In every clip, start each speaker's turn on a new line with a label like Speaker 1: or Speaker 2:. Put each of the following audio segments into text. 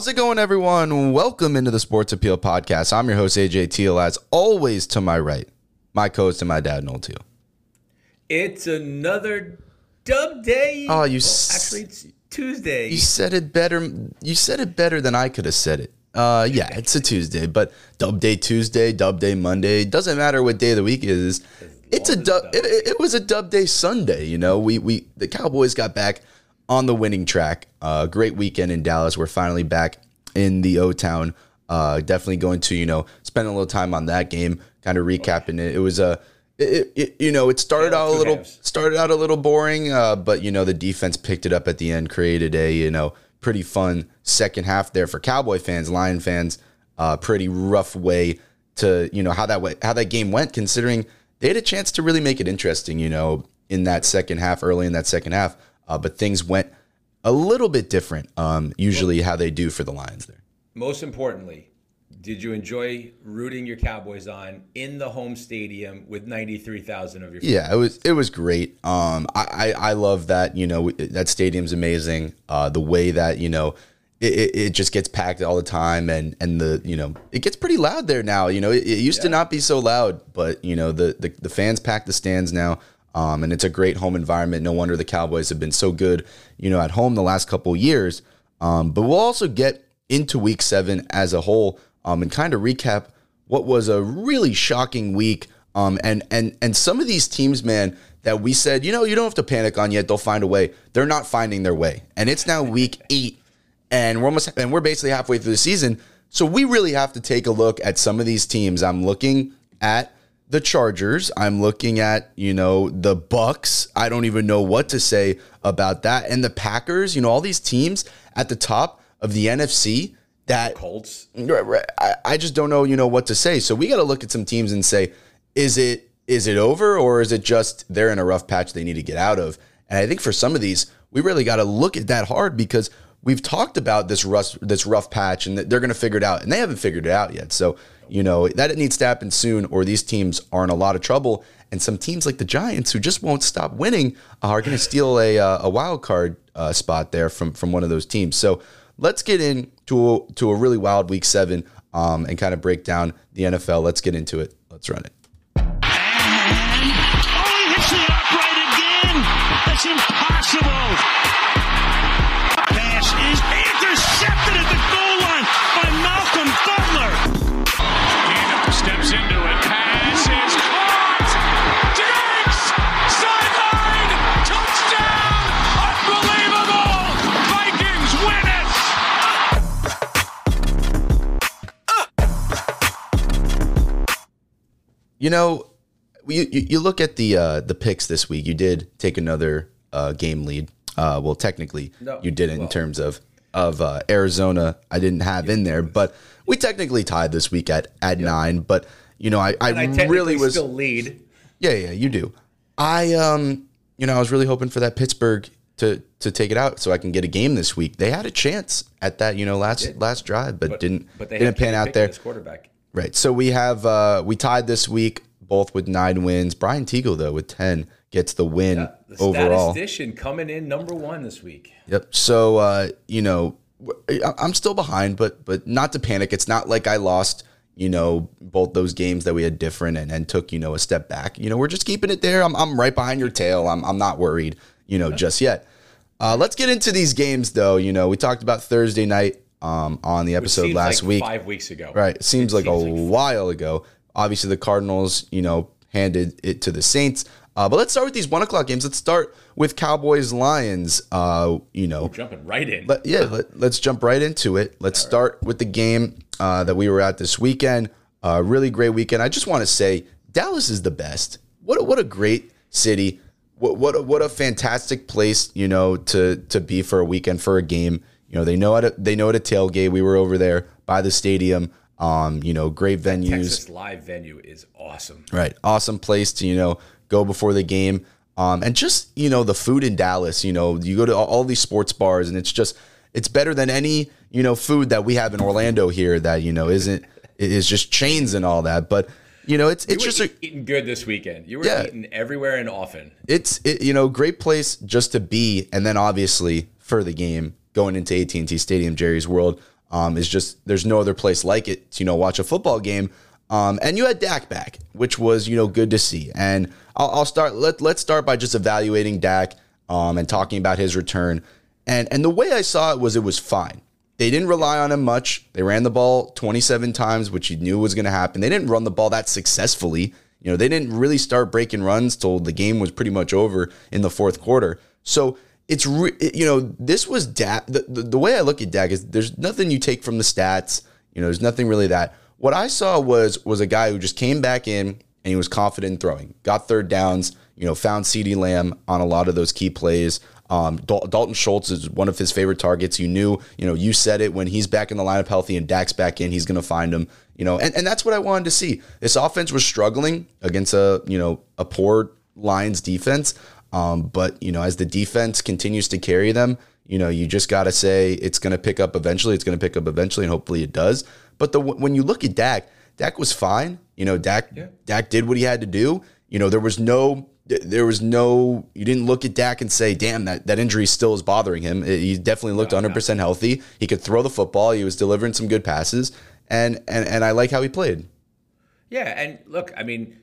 Speaker 1: How's it going, everyone? Welcome into the Sports Appeal Podcast. I'm your host, AJ Teal. As always, to my right, my co-host and my dad, Noel Teal.
Speaker 2: It's another dub day.
Speaker 1: Oh, you
Speaker 2: Well,
Speaker 1: s-
Speaker 2: actually it's Tuesday.
Speaker 1: You said it better. You said it better than I could have said it. Uh, yeah, it's a Tuesday, but Dub Day Tuesday, Dub Day Monday. Doesn't matter what day of the week it is. It's a dub. It- it was a Dub Day Sunday. You know, we we the Cowboys got back on the winning track. Uh, great weekend in Dallas. We're finally back in the O Town. Uh, definitely going to you know spend a little time on that game, kind of recapping it. It was a. It, it, you know, it started
Speaker 2: Yeah,
Speaker 1: out a little
Speaker 2: halves.
Speaker 1: started out a little boring, uh, but you know the defense picked it up at the end, created a you know pretty fun second half there for Cowboy fans, Lion fans. Uh, pretty rough way to you know how that way, how that game went, considering they had a chance to really make it interesting. You know, in that second half, early in that second half, uh, but things went a little bit different. Um, usually how they do for the Lions there.
Speaker 2: Most importantly, did you enjoy rooting your Cowboys on in the home stadium with 93,000 of your
Speaker 1: Yeah, it was it was great. Um, I, I I love that. You know that stadium's amazing. Uh, the way that you know it, it, it just gets packed all the time, and and the you know it gets pretty loud there now. You know it, it used to not be so loud, but you know the the, the fans pack the stands now. Um, and it's a great home environment. No wonder the Cowboys have been so good, you know, at home the last couple years. Um, but we'll also get into Week Seven as a whole, um, and kind of recap what was a really shocking week. Um, and and and some of these teams, man, that we said, you know, you don't have to panic on yet. They'll find a way. They're not finding their way, and it's now week eight, and we're almost and we're basically halfway through the season. So we really have to take a look at some of these teams. I'm looking at the Chargers. I'm looking at you know the Bucks. I don't even know what to say about that, and the Packers. You know, all these teams at the top of the NFC that
Speaker 2: Colts.
Speaker 1: I, I just don't know, you know, what to say. So we got to look at some teams and say, is it is it over or is it just they're in a rough patch they need to get out of? And I think for some of these, we really got to look at that hard because we've talked about this rough this rough patch and they're going to figure it out, and they haven't figured it out yet. So you know that it needs to happen soon, or these teams are in a lot of trouble. And some teams like the Giants, who just won't stop winning, are going to steal a uh, a wild card uh, spot there from from one of those teams. So let's get into a, to a really wild week seven um, and kind of break down the NFL. Let's get into it. Let's run it.
Speaker 3: Oh, impossible. Pass is
Speaker 1: You know, you, you, look at the uh, the picks this week. You did take another uh, game lead. Uh, well, technically,
Speaker 2: No,
Speaker 1: you didn't in terms of of uh, Arizona. I didn't have in there, but we technically tied this week at at nine. But you know, I, I,
Speaker 2: I
Speaker 1: really was
Speaker 2: still lead.
Speaker 1: Yeah, yeah, you do. I um, you know, I was really hoping for that Pittsburgh to to take it out so I can get a game this week. They had a chance at that, you know, last last drive, but, didn't
Speaker 2: But they
Speaker 1: didn't pan out there.
Speaker 2: quarterback.
Speaker 1: Right. So we have uh we tied this week both with 9 wins. Brian Teagle though with 10 gets the win
Speaker 2: The
Speaker 1: overall.
Speaker 2: statistician coming in number one this week.
Speaker 1: Yep. So uh, you know, I'm still behind, but but not to panic. It's not like I lost, you know, both those games that we had different and, and took, you know, a step back. You know, we're just keeping it there. I'm I'm right behind your tail. I'm I'm not worried, you know, just yet. Uh, let's get into these games though. You know, we talked about Thursday night um, on the episode
Speaker 2: seems
Speaker 1: last
Speaker 2: like
Speaker 1: week.
Speaker 2: five weeks ago.
Speaker 1: Right. It seems like a
Speaker 2: like-
Speaker 1: while ago. Obviously, the Cardinals, you know, handed it to the Saints. Uh, but let's start with these one o'clock games. Let's start with Cowboys Lions. Uh, you know,
Speaker 2: Jumping right in.
Speaker 1: but yeah, let, let's jump right into it. Let's start with the game uh, that we were at this weekend. Uh, really great weekend. I just want to say Dallas is the best. What a, what a great city. What what a, what a fantastic place you know to to be for a weekend for a game. You know they know how to they know how to tailgate. We were over there by the stadium. Um, you know, great venues.
Speaker 2: Texas live venue is awesome.
Speaker 1: Right. Awesome place to, you know, go before the game. Um, and just, you know, the food in Dallas, you know, you go to all, all these sports bars and it's just, it's better than any, you know, food that we have in Orlando here that, you know, isn't, is just chains and all that. But, you know, it's, it's
Speaker 2: You
Speaker 1: just a,
Speaker 2: eating good this weekend. You were
Speaker 1: Yeah.
Speaker 2: eating everywhere and often.
Speaker 1: it's, it, you know, great place just to be. And then obviously for the game going into AT&T Stadium, Jerry's World. Um, is just there's no other place like it to you know watch a football game. Um, and you had Dak back, which was you know good to see. And I'll, I'll start. Let Let's start by just evaluating Dak um, and talking about his return. And and the way I saw it was it was fine. They didn't rely on him much. They ran the ball 27 times, which you knew was going to happen. They didn't run the ball that successfully. You know, they didn't really start breaking runs till the game was pretty much over in the fourth quarter. So it's re- you know this was Dak. The, the, the way I look at Dak is there's nothing you take from the stats. You know, there's nothing really that. What I saw was was a guy who just came back in and he was confident in throwing, got third downs. You know, found CeeDee Lamb on a lot of those key plays. Um, Dal- Dalton Schultz is one of his favorite targets. You knew, you know, you said it when he's back in the lineup healthy and Dak's back in, he's going to find him. You know, and, and that's what I wanted to see. This offense was struggling against a you know a poor Lions defense, um, but you know as the defense continues to carry them, you know you just got to say it's going to pick up eventually. It's going to pick up eventually, and hopefully it does. But the when you look at Dak, Dak was fine. You know, Dak Dak did what he had to do. You know, there was no there was no you didn't look at Dak and say, "Damn, that that injury still is bothering him." He definitely looked 100% healthy. He could throw the football. He was delivering some good passes, and and and I like how he played.
Speaker 2: Yeah, and look, I mean,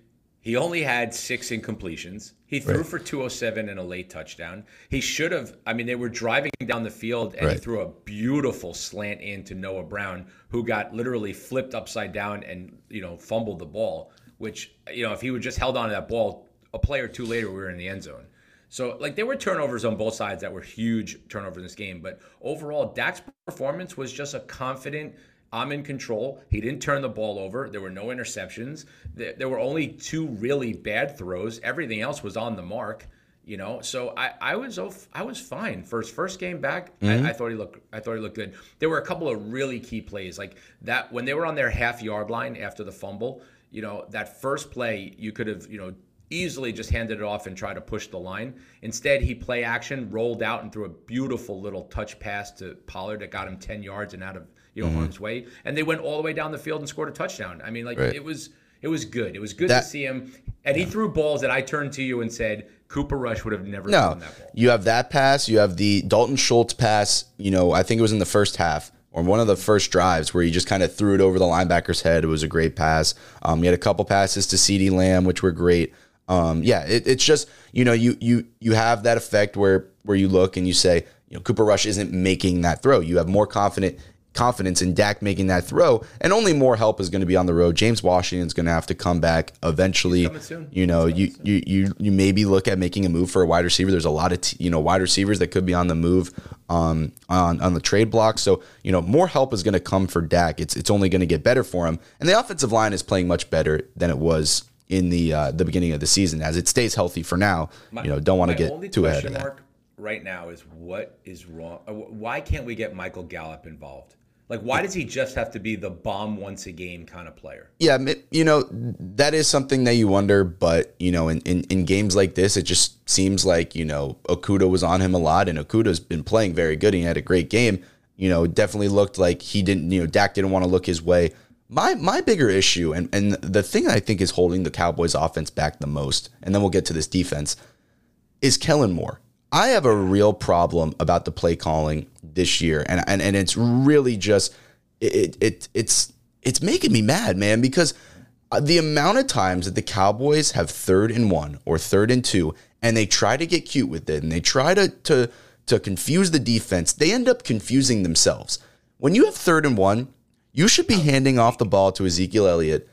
Speaker 2: he only had six incompletions. He threw for 207 and a late touchdown. He should have, I mean, they were driving down the field and he threw a beautiful slant in to Noah Brown, who got literally flipped upside down and, you know, fumbled the ball, which, you know, if he would just held on to that ball a play or two later, we were in the end zone. So, like, there were turnovers on both sides that were huge turnovers in this game. But overall, Dak's performance was just a confident, I'm in control. He didn't turn the ball over. There were no interceptions. There, were only two really bad throws. Everything else was on the mark. You know, so I, I was I was fine his first game back. I, mm-hmm. I thought he looked I thought he looked good. There were a couple of really key plays like that when they were on their half yard line after the fumble. You know, that first play you could have you know easily just handed it off and tried to push the line. Instead, he play action, rolled out and threw a beautiful little touch pass to Pollard that got him 10 yards and out of you know harm's way. And they went all the way down the field and scored a touchdown. I mean, like
Speaker 1: Right.
Speaker 2: it was it was good. It was good
Speaker 1: That-
Speaker 2: to see him. And he threw balls that I turned to you and said Cooper Rush would have never
Speaker 1: No,
Speaker 2: thrown that ball.
Speaker 1: you have that pass. You have the Dalton Schultz pass. You know, I think it was in the first half or one of the first drives where he just kind of threw it over the linebacker's head. It was a great pass. Um, you had a couple passes to CeeDee Lamb, which were great. Um, yeah, it, it's just you know you you you have that effect where where you look and you say you know Cooper Rush isn't making that throw. You have more confident confidence in Dak making that throw, and only more help is going to be on the road. James Washington's going to have to come back eventually. You know, you, you you you maybe look at making a move for a wide receiver. There's a lot of t- you know wide receivers that could be on the move um, on on the trade block. So you know more help is going to come for Dak. It's it's only going to get better for him, and the offensive line is playing much better than it was in the uh, the beginning of the season. As it stays healthy for now, you know, don't want to
Speaker 2: My
Speaker 1: get too ahead of that.
Speaker 2: mark right now is what is wrong? Why can't we get Michael Gallup involved? Like, why does he just have to be the bomb once a game kind of player?
Speaker 1: Yeah, you know, that is something that you wonder, but you know, in, in, in games like this, it just seems like, you know, Okudah was on him a lot and Okudah's been playing very good. He had a great game. You know, definitely looked like he didn't, you know, Dak didn't want to look his way. My my bigger issue and, and the thing I think is holding the Cowboys offense back the most, and then we'll get to this defense, is Kellen Moore. I have a real problem about the play calling this year, and and, and it's really just it, it it's it's making me mad, man, because uh, the amount of times that the Cowboys have third and one or third and two, and they try to get cute with it, and they try to to to confuse the defense, they end up confusing themselves. When you have third and one, you should be handing off the ball to Ezekiel Elliott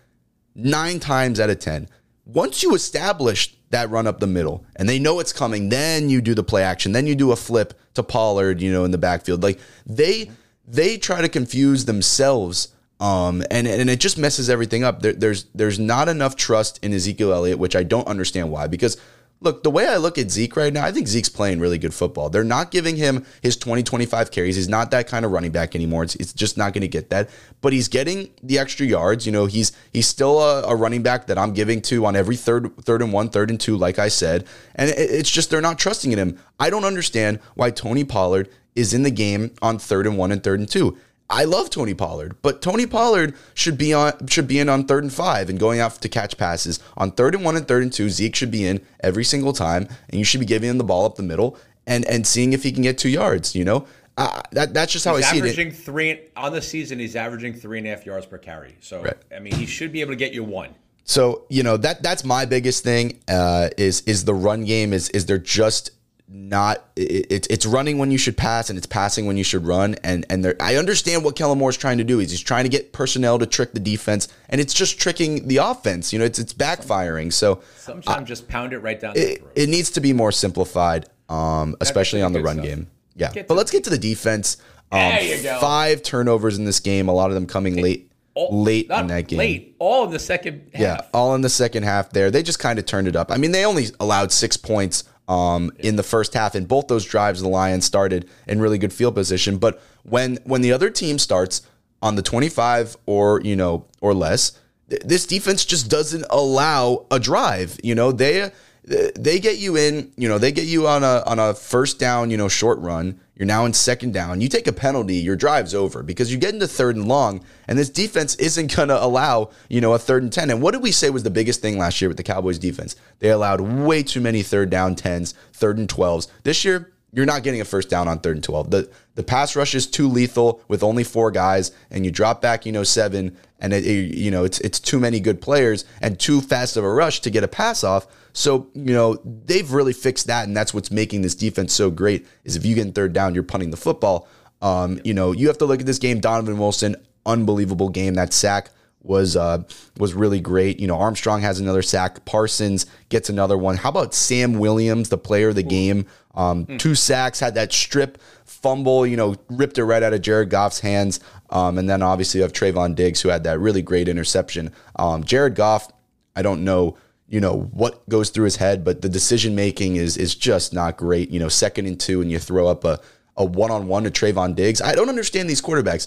Speaker 1: nine times out of 10. Once you establish that run up the middle and they know it's coming, then you do the play action. Then you do a flip to Pollard, you know, in the backfield. Like they they try to confuse themselves. Um, and, and it just messes everything up. There, there's there's not enough trust in Ezekiel Elliott, which I don't understand why. Because look, the way I look at Zeke right now, I think Zeke's playing really good football. They're not giving him his 20, 25 carries. He's not that kind of running back anymore. It's, it's just not going to get that. But he's getting the extra yards. You know, he's he's still a, a running back that I'm giving to on every third third and one, third and two, like I said. And it, it's just they're not trusting in him. I don't understand why Tony Pollard is in the game on third and one and third and two. I love Tony Pollard, but Tony Pollard should be on should be in on third and five and going out to catch passes. On third and one and third and two, Zeke should be in every single time, and you should be giving him the ball up the middle and and seeing if he can get two yards. You know, Uh, that that's just how
Speaker 2: He's
Speaker 1: I see it.
Speaker 2: averaging three on the season. He's averaging three and a half yards per carry. So
Speaker 1: Right.
Speaker 2: I mean, he should be able to get you one.
Speaker 1: So you know that that's my biggest thing uh, is is the run game is is they're just not it, it's it's running when you should pass and it's passing when you should run and and they're, I understand what Kellen Moore's trying to do is he's trying to get personnel to trick the defense and it's just tricking the offense you know it's it's backfiring so
Speaker 2: Sometimes just pound it right down the
Speaker 1: it, it needs to be more simplified um especially on the run
Speaker 2: stuff.
Speaker 1: game yeah
Speaker 2: Get
Speaker 1: but let's get to the defense um,
Speaker 2: There you go.
Speaker 1: five turnovers in this game a lot of them coming late
Speaker 2: All-
Speaker 1: late in that game
Speaker 2: Late, all in the second half.
Speaker 1: yeah, all in the second half there. They just kind of turned it up. I mean, they only allowed six points um, in the first half. In both those drives, the Lions started in really good field position. But when when the other team starts on the 25 or, you know, or less, th- this defense just doesn't allow a drive. You know, they they get you in, you know, they get you on a on a first down, you know, short run. You're now in second down. You take a penalty, your drive's over because you get into third and long, and this defense isn't going to allow, you know, a third and 10. And what did we say was the biggest thing last year with the Cowboys defense? They allowed way too many third down 10s, third and 12s. This year, you're not getting a first down on third and 12. The the pass rush is too lethal with only four guys, and you drop back, you know, seven, and it, it- you know it's it's too many good players and too fast of a rush to get a pass off. So you know they've really fixed that, and that's what's making this defense so great. Is if you get in third down, you're punting the football. Um, you know you have to look at this game. Donovan Wilson, unbelievable game. That sack was uh, was really great. You know, Armstrong has another sack. Parsons gets another one. How about Sam Williams, the player of the game? Um, Two sacks, had that strip fumble. You know, ripped it right out of Jared Goff's hands. Um, and then obviously you have Trevon Diggs, who had that really great interception. Um, Jared Goff, I don't know. You know what goes through his head, but the decision making is is just not great. You know, second and two, and you throw up a a one on one to Trevon Diggs. I don't understand these quarterbacks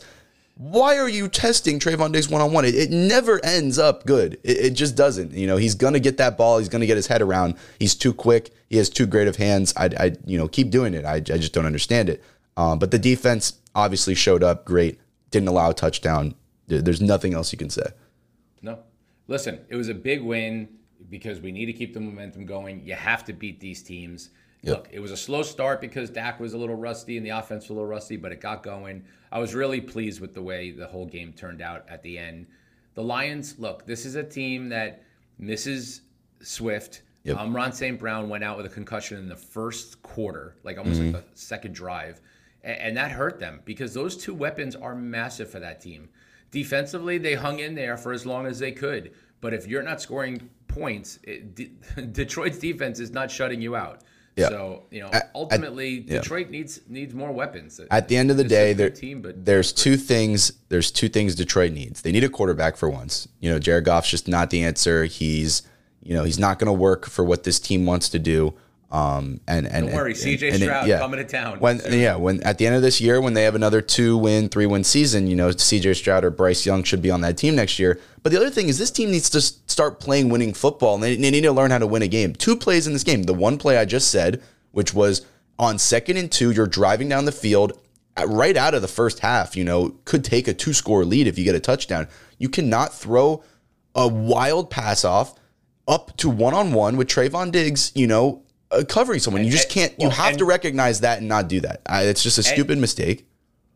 Speaker 1: why are you testing Trevon Diggs one on one? It never ends up good. It, it just doesn't. You know, he's gonna get that ball. He's gonna get his head around. He's too quick. He has too great of hands. I, I you know, keep doing it. I, I just don't understand it. Um, but the defense obviously showed up great. Didn't allow a touchdown. There's nothing else you can say.
Speaker 2: No. Listen, it was a big win because we need to keep the momentum going. You have to beat these teams. Look, it was a slow start because Dak was a little rusty and the offense was a little rusty, but it got going. I was really pleased with the way the whole game turned out at the end. The Lions, look, this is a team that misses Swift.
Speaker 1: Yep.
Speaker 2: Um, Ron St. Brown went out with a concussion in the first quarter, like almost like the second drive. A- And, that hurt them because those two weapons are massive for that team. Defensively, they hung in there for as long as they could. But if you're not scoring points, it, De- Detroit's defense is not shutting you out.
Speaker 1: Yeah.
Speaker 2: So you know, ultimately,
Speaker 1: yeah.
Speaker 2: Detroit needs needs more weapons.
Speaker 1: At the end of the day, there,
Speaker 2: team, but
Speaker 1: there's two things. There's two things Detroit needs. They need a quarterback for once. You know, Jared Goff's just not the answer. He's, you know, he's not going to work for what this team wants to do. Um, and and
Speaker 2: Don't worry,
Speaker 1: and-
Speaker 2: CJ
Speaker 1: and it-
Speaker 2: Stroud coming to town
Speaker 1: When
Speaker 2: soon.
Speaker 1: yeah, when at the end of this year, when they have another two win, three win season, you know, CJ Stroud or Bryce Young should be on that team next year. But the other thing is, this team needs to start playing winning football, and they, they need to learn how to win a game. Two plays in this game. The one play I just said, which was on second and two, you're driving down the field at- right out of the first half. You know, could take a two score lead if you get a touchdown. You cannot throw a wild pass off up to one on one with Trevon Diggs, you know, uh, covering someone. You just can't. You have to recognize that and not do that. I, it's just a stupid mistake.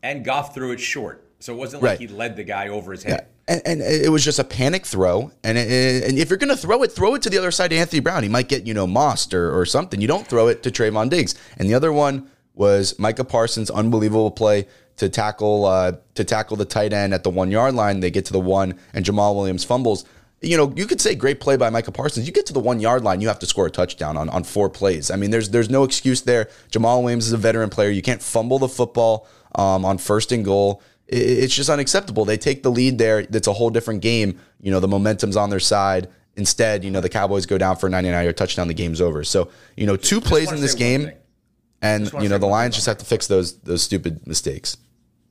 Speaker 2: and Goff threw it short, so it wasn't like
Speaker 1: Right.
Speaker 2: he led the guy over his head.
Speaker 1: And, and it was just a panic throw. And it, and if you're going to throw it, throw it to the other side to Anthony Brown. He might get you know mossed or, or something. You don't throw it to Trevon Diggs. And the other one was Micah Parsons' unbelievable play to tackle uh, to tackle the tight end at the one yard line. They get to the one, and Jamaal Williams fumbles. You know, you could say great play by Micah Parsons. You get to the one yard line, you have to score a touchdown on, on four plays. I mean, there's there's no excuse there. Jamaal Williams is a veteran player. You can't fumble the football um, on first and goal it- it's just unacceptable. They take the lead there. It's a whole different game. You know, the momentum's on their side. Instead, you know, the Cowboys go down for a 99 yard touchdown. The game's over. So, you know, two plays in this game, and you know the Lions just have to fix those those stupid mistakes.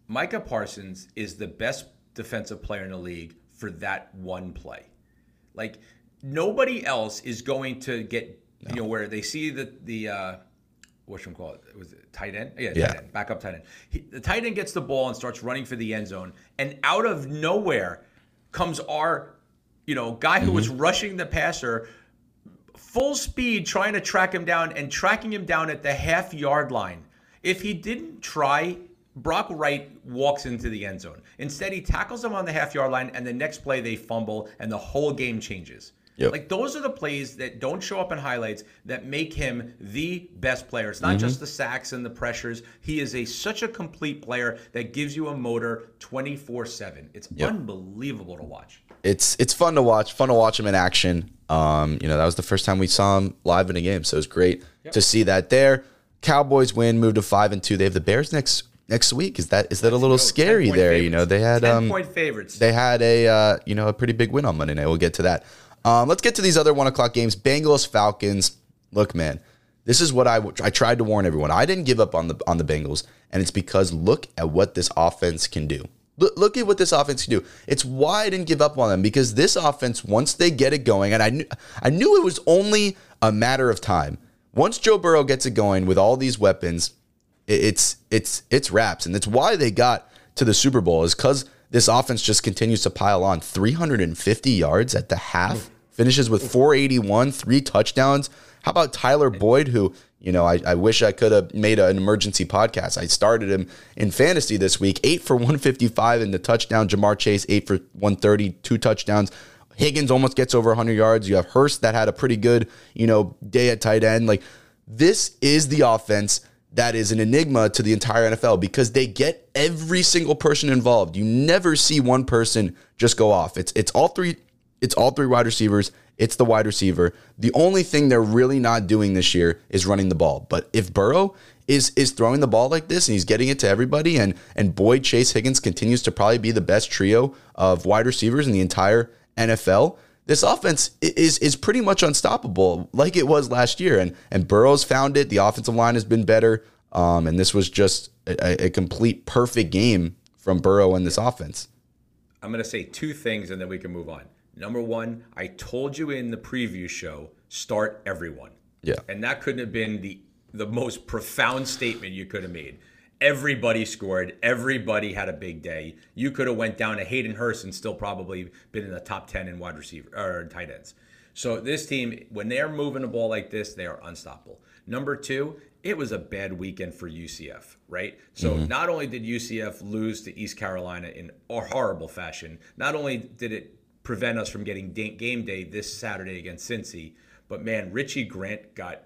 Speaker 2: Micah Parsons is the best defensive player in the league for that one play. Like nobody else is going to get you know where they see the the uh, what should we call it? Was it tight end? Yeah,
Speaker 1: Yeah.
Speaker 2: tight end, backup tight end. He, the tight end gets the ball and starts running for the end zone, and out of nowhere comes our you know guy who was rushing the passer full speed trying to track him down and tracking him down at the half yard line. If he didn't try, Brock Wright walks into the end zone. Instead, he tackles him on the half yard line, and the next play they fumble, and the whole game changes.
Speaker 1: Yep.
Speaker 2: Like those are the plays that don't show up in highlights that make him the best player. It's not just the sacks and the pressures. He is a such a complete player that gives you a motor 24/7. It's unbelievable to watch.
Speaker 1: it's it's fun to watch. Fun to watch him in action. Um, you know, that was the first time we saw him live in a game, so it was great to see that there. Cowboys win, move to five and two. They have the Bears next next week. Is that is that a little
Speaker 2: Go,
Speaker 1: scary
Speaker 2: 10-point
Speaker 1: there? You know, they had
Speaker 2: 10
Speaker 1: um
Speaker 2: point favorites.
Speaker 1: they had a uh, you know a pretty big win on Monday night. We'll get to that. Um, let's get to these other one o'clock games. Bengals Falcons. Look, man, this is what I I tried to warn everyone. I didn't give up on the on the Bengals, and it's because look at what this offense can do. Look, look at what this offense can do. It's why I didn't give up on them because this offense, once they get it going, and I knew I knew it was only a matter of time. Once Joe Burrow gets it going with all these weapons, it's it's it's wraps, and it's why they got to the Super Bowl is because this offense just continues to pile on 350 yards at the half, finishes with 481, three touchdowns. How about Tyler Boyd, who you know I, I wish I could have made an emergency podcast. I started him in fantasy this week, eight for 155 in the touchdown. Ja'Marr Chase eight for 130, two touchdowns. Higgins almost gets over 100 yards. You have Hurst that had a pretty good, you know, day at tight end. Like this is the offense that is an enigma to the entire NFL because they get every single person involved. You never see one person just go off. It's it's all three it's all three wide receivers. It's the wide receiver. The only thing they're really not doing this year is running the ball. But if Burrow is is throwing the ball like this and he's getting it to everybody and and Boyd Chase Higgins continues to probably be the best trio of wide receivers in the entire NFL, this offense is is pretty much unstoppable, like it was last year. And and Burrow's found it. The offensive line has been better. Um, and this was just a, a complete perfect game from Burrow and this offense.
Speaker 2: I'm going to say two things and then we can move on. Number one, I told you in the preview show, start everyone.
Speaker 1: Yeah.
Speaker 2: And that couldn't have been the the most profound statement you could have made. Everybody scored. Everybody had a big day. You could have went down to Hayden Hurst and still probably been in the top ten in wide receiver or tight ends. So this team, when they're moving the ball like this, they are unstoppable. Number two, it was a bad weekend for UCF, right? So mm-hmm. not only did UCF lose to East Carolina in a horrible fashion, not only did it prevent us from getting game day this Saturday against Cincy, but man, Richie Grant got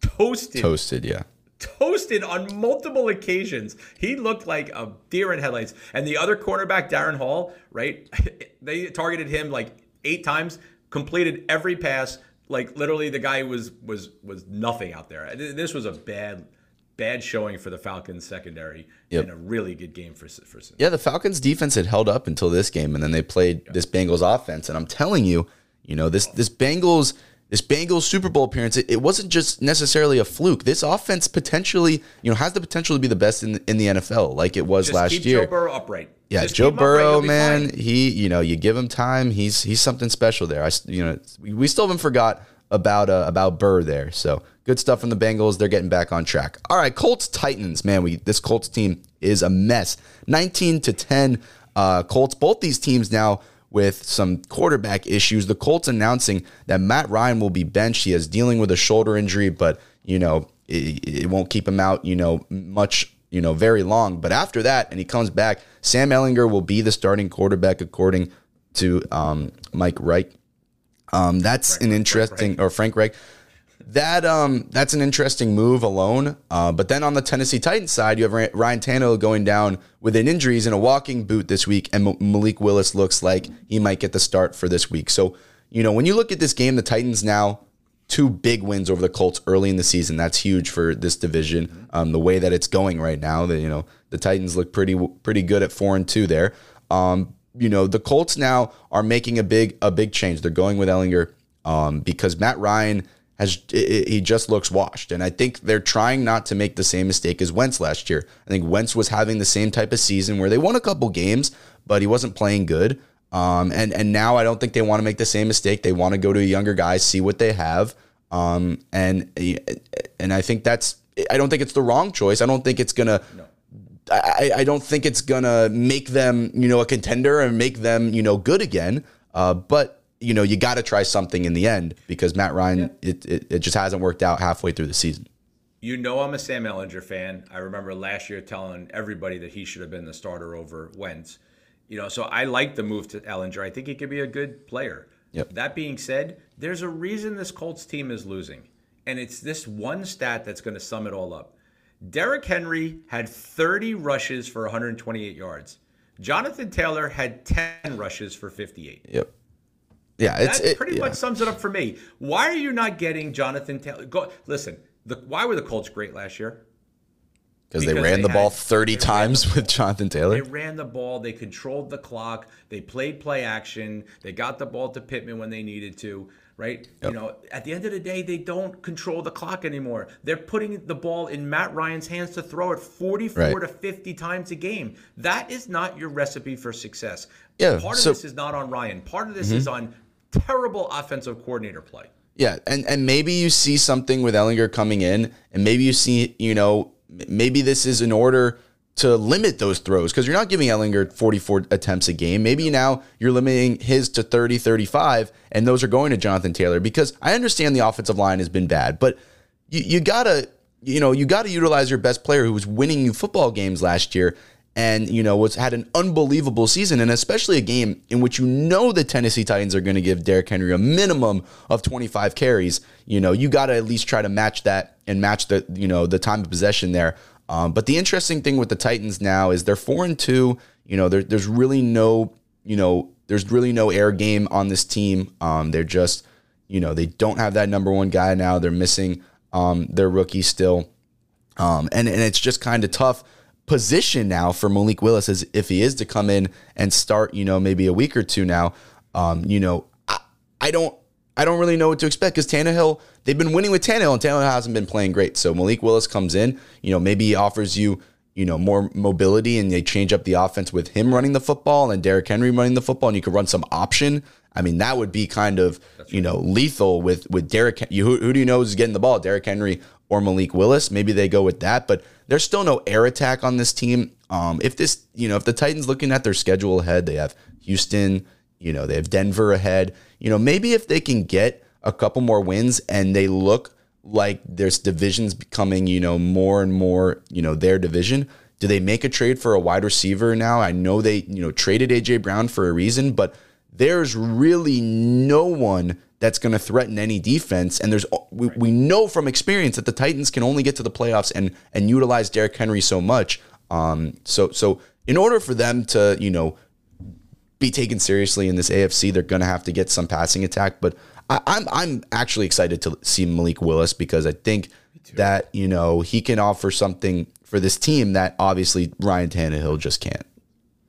Speaker 2: toasted
Speaker 1: Toasted, yeah.
Speaker 2: Toasted on multiple occasions. He looked like a deer in headlights. And the other cornerback, Darren Hall, right? They targeted him like eight times, completed every pass. Like literally, the guy was was was nothing out there. This was a bad bad showing for the Falcons secondary
Speaker 1: Yep.
Speaker 2: and a really good game for for.
Speaker 1: Yeah, the Falcons defense had held up until this game, and then they played this Bengals offense. And I'm telling you, you know, this this Bengals this Bengals Super Bowl appearance, it, it wasn't just necessarily a fluke. This offense potentially, you know, has the potential to be the best in in the NFL, like it was
Speaker 2: Just
Speaker 1: last year.
Speaker 2: Joe Burrow upright.
Speaker 1: Yeah,
Speaker 2: Just
Speaker 1: Joe
Speaker 2: him upright,
Speaker 1: Burrow, man, he, you know, you give him time, he's he's something special there. I, you know, we we still haven't forgot about uh, about Burr there. So good stuff from the Bengals. They're getting back on track. All right, Colts Titans, man, we this Colts team is a mess. Nineteen to ten, uh, Colts. Both these teams now with some quarterback issues. The Colts announcing that Matt Ryan will be benched. He is dealing with a shoulder injury, but you know it, it won't keep him out. You know much you know, very long. But after that, and he comes back, Sam Ehlinger will be the starting quarterback according to um, Mike Reich. Um, that's an interesting, or Frank Reich. That um, that's an interesting move alone. Uh, but then on the Tennessee Titans side, you have Ryan Tannehill going down with an injuries in a walking boot this week, and Malik Willis looks like he might get the start for this week. So you know, when you look at this game, the Titans now two big wins over the Colts early in the season. That's huge for this division. Um, the way that it's going right now, that you know the Titans look pretty pretty good at four and two there. Um, you know the Colts now are making a big a big change. They're going with Ehlinger um, because Matt Ryan has he just looks washed, and I think they're trying not to make the same mistake as Wentz last year. I think Wentz was having the same type of season where they won a couple games, but he wasn't playing good. Um, and and now I don't think they want to make the same mistake. They want to go to a younger guy, see what they have. Um, and and I think that's I don't think it's the wrong choice. I don't think it's gonna. No. I, I don't think it's gonna make them you know a contender and make them you know good again. Uh, but you know you got to try something in the end because Matt Ryan it, it it just hasn't worked out halfway through the season.
Speaker 2: You know I'm a Sam Ehlinger fan. I remember last year telling everybody that he should have been the starter over Wentz. You know, so I like the move to Ehlinger. I think he could be a good player.
Speaker 1: Yep.
Speaker 2: That being said, there's a reason this Colts team is losing. And it's this one stat that's going to sum it all up. Derrick Henry had 30 rushes for 128 yards. Jonathan Taylor had 10 rushes for 58.
Speaker 1: Yep. Yeah, it's
Speaker 2: That
Speaker 1: it,
Speaker 2: pretty
Speaker 1: yeah.
Speaker 2: much sums it up for me. Why are you not getting Jonathan Taylor? Go listen. The, why were the Colts great last year?
Speaker 1: because they ran
Speaker 2: they
Speaker 1: the ball 30
Speaker 2: they ran
Speaker 1: times with Jonathan Taylor.
Speaker 2: They ran the ball. They controlled the clock. They played play action. They got the ball to Pittman when they needed to. Right? You know, at the end of the day, they don't control the clock anymore. They're putting the ball in Matt Ryan's hands to throw it 44
Speaker 1: Right.
Speaker 2: to 50 times a game. That is not your recipe for success.
Speaker 1: Yeah,
Speaker 2: Part of
Speaker 1: so-
Speaker 2: this is not on Ryan. Part of this mm-hmm. is on terrible offensive coordinator play.
Speaker 1: Yeah, and and maybe you see something with Ehlinger coming in, and maybe you see, you know, maybe this is in order to limit those throws because you're not giving Ehlinger 44 attempts a game. Maybe now you're limiting his to 30, 35, and those are going to Jonathan Taylor because I understand the offensive line has been bad, but you, you gotta, you know, you gotta utilize your best player who was winning you football games last year and you know was had an unbelievable season and especially a game in which you know the Tennessee Titans are going to give Derrick Henry a minimum of 25 carries. You know you got to at least try to match that and match the you know the time of possession there. Um, but the interesting thing with the Titans now is they're 4 and 2 you know there, there's really no you know there's really no air game on this team. Um, they're just you know they don't have that number one guy now. They're missing um, their rookie still. Um, and, and it's just kind of tough position now for Malik Willis as if he is to come in and start, you know, maybe a week or two now. Um, you know, I, I don't I don't really know what to expect because Tannehill, they've been winning with Tannehill and Tannehill hasn't been playing great. So Malik Willis comes in, you know, maybe he offers you, you know, more mobility and they change up the offense with him running the football and Derrick Henry running the football and you could run some option. I mean, that would be kind of, you know, lethal with with Derrick. You, who, who do you know is getting the ball? Derrick Henry or Malik Willis? Maybe they go with that, but there's still no air attack on this team. Um, if this, you know, if the Titans looking at their schedule ahead, they have Houston, you know, they have Denver ahead. You know, maybe if they can get a couple more wins and they look like there's divisions becoming, you know, more and more, you know, their division. Do they make a trade for a wide receiver now? I know they, you know, traded AJ Brown for a reason, but there's really no one that's going to threaten any defense. And there's we, we know from experience that the Titans can only get to the playoffs and and utilize Derrick Henry so much. Um, so so in order for them to you know be taken seriously in this AFC, they're going to have to get some passing attack. But I, I'm I'm actually excited to see Malik Willis because I think that you know he can offer something for this team that obviously Ryan Tannehill just can't.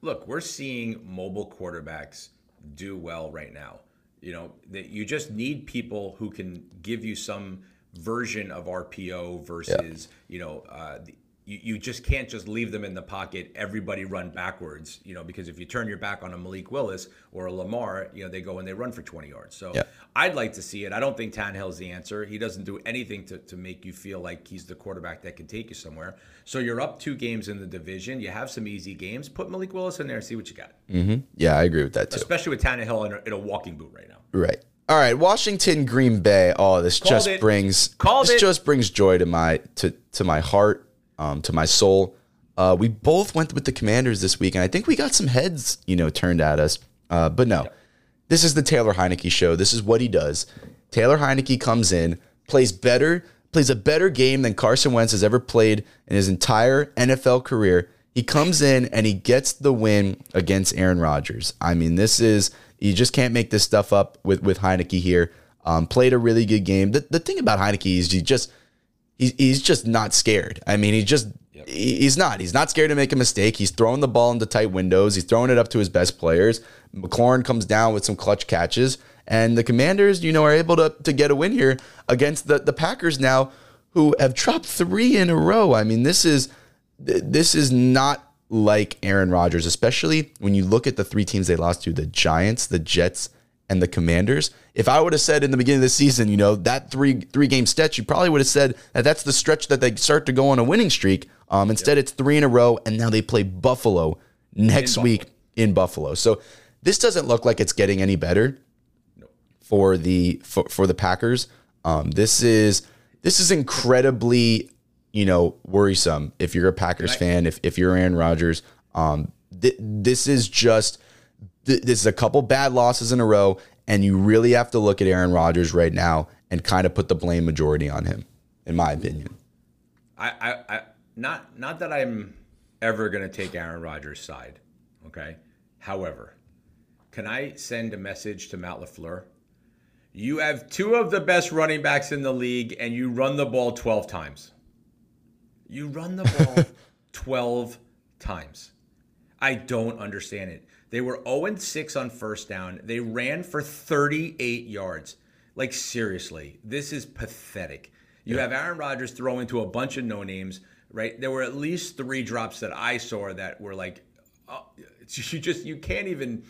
Speaker 2: look, we're seeing mobile quarterbacks do well right now. You know, that you just need people who can give you some version of RPO versus, you know, uh, the, you, you just can't just leave them in the pocket, everybody run backwards, you know, because if you turn your back on a Malik Willis or a Lamar, you know, they go and they run for 20 yards. So
Speaker 1: Yeah.
Speaker 2: I'd like to see it. I don't think Tannehill's the answer. He doesn't do anything to, to make you feel like he's the quarterback that can take you somewhere. So you're up two games in the division. You have some easy games. Put Malik Willis in there and see what you got. Mm-hmm.
Speaker 1: Yeah, I agree with that too.
Speaker 2: Especially with Tannehill in a, in a walking boot right now.
Speaker 1: Right. All right, Washington, Green Bay. Oh, this
Speaker 2: Called
Speaker 1: just
Speaker 2: it.
Speaker 1: brings
Speaker 2: Called
Speaker 1: this
Speaker 2: it.
Speaker 1: just brings joy to my to to my heart, um, to my soul. Uh, we both went with the Commanders this week, and I think we got some heads, you know, turned at us. Uh, but no, this is the Taylor Heinicke show. This is what he does. Taylor Heinicke comes in, plays better, plays a better game than Carson Wentz has ever played in his entire NFL career. He comes in and he gets the win against Aaron Rodgers. I mean, this is you just can't make this stuff up with with Heinicke here. Um, played a really good game. The, the thing about Heinicke is he just he's, he's just not scared. I mean, he just he- he's not. He's not scared to make a mistake. He's throwing the ball into tight windows. He's throwing it up to his best players. McLaurin comes down with some clutch catches, and the Commanders, you know, are able to to get a win here against the the Packers now, who have dropped three in a row. I mean, this is this is not like Aaron Rodgers, especially when you look at the three teams they lost to: the Giants, the Jets, and the Commanders. If I would have said in the beginning of the season, you know, that three three game stretch, you probably would have said that that's the stretch that they start to go on a winning streak. Um, instead, it's three in a row, and now they play Buffalo next
Speaker 2: Buffalo.
Speaker 1: week in Buffalo. So this doesn't look like it's getting any better for the for, for the Packers. Um, this is this is incredibly you know, worrisome if you're a Packers fan, if, if you're Aaron Rodgers. Um, th- this is just, th- this is a couple bad losses in a row, and you really have to look at Aaron Rodgers right now and kind of put the blame majority on him, in my opinion.
Speaker 2: I, I, I not not that I'm ever going to take Aaron Rodgers' side. Okay. However, can I send a message to Matt LaFleur? You have two of the best running backs in the league, and you run the ball 12 times. You run the ball 12 times. I don't understand it. They were 0 6 on first down. They ran for 38 yards. Like, seriously, this is pathetic. You have Aaron Rodgers throw into a bunch of no names, right? There were at least three drops that I saw that were like, oh, you just, you can't even.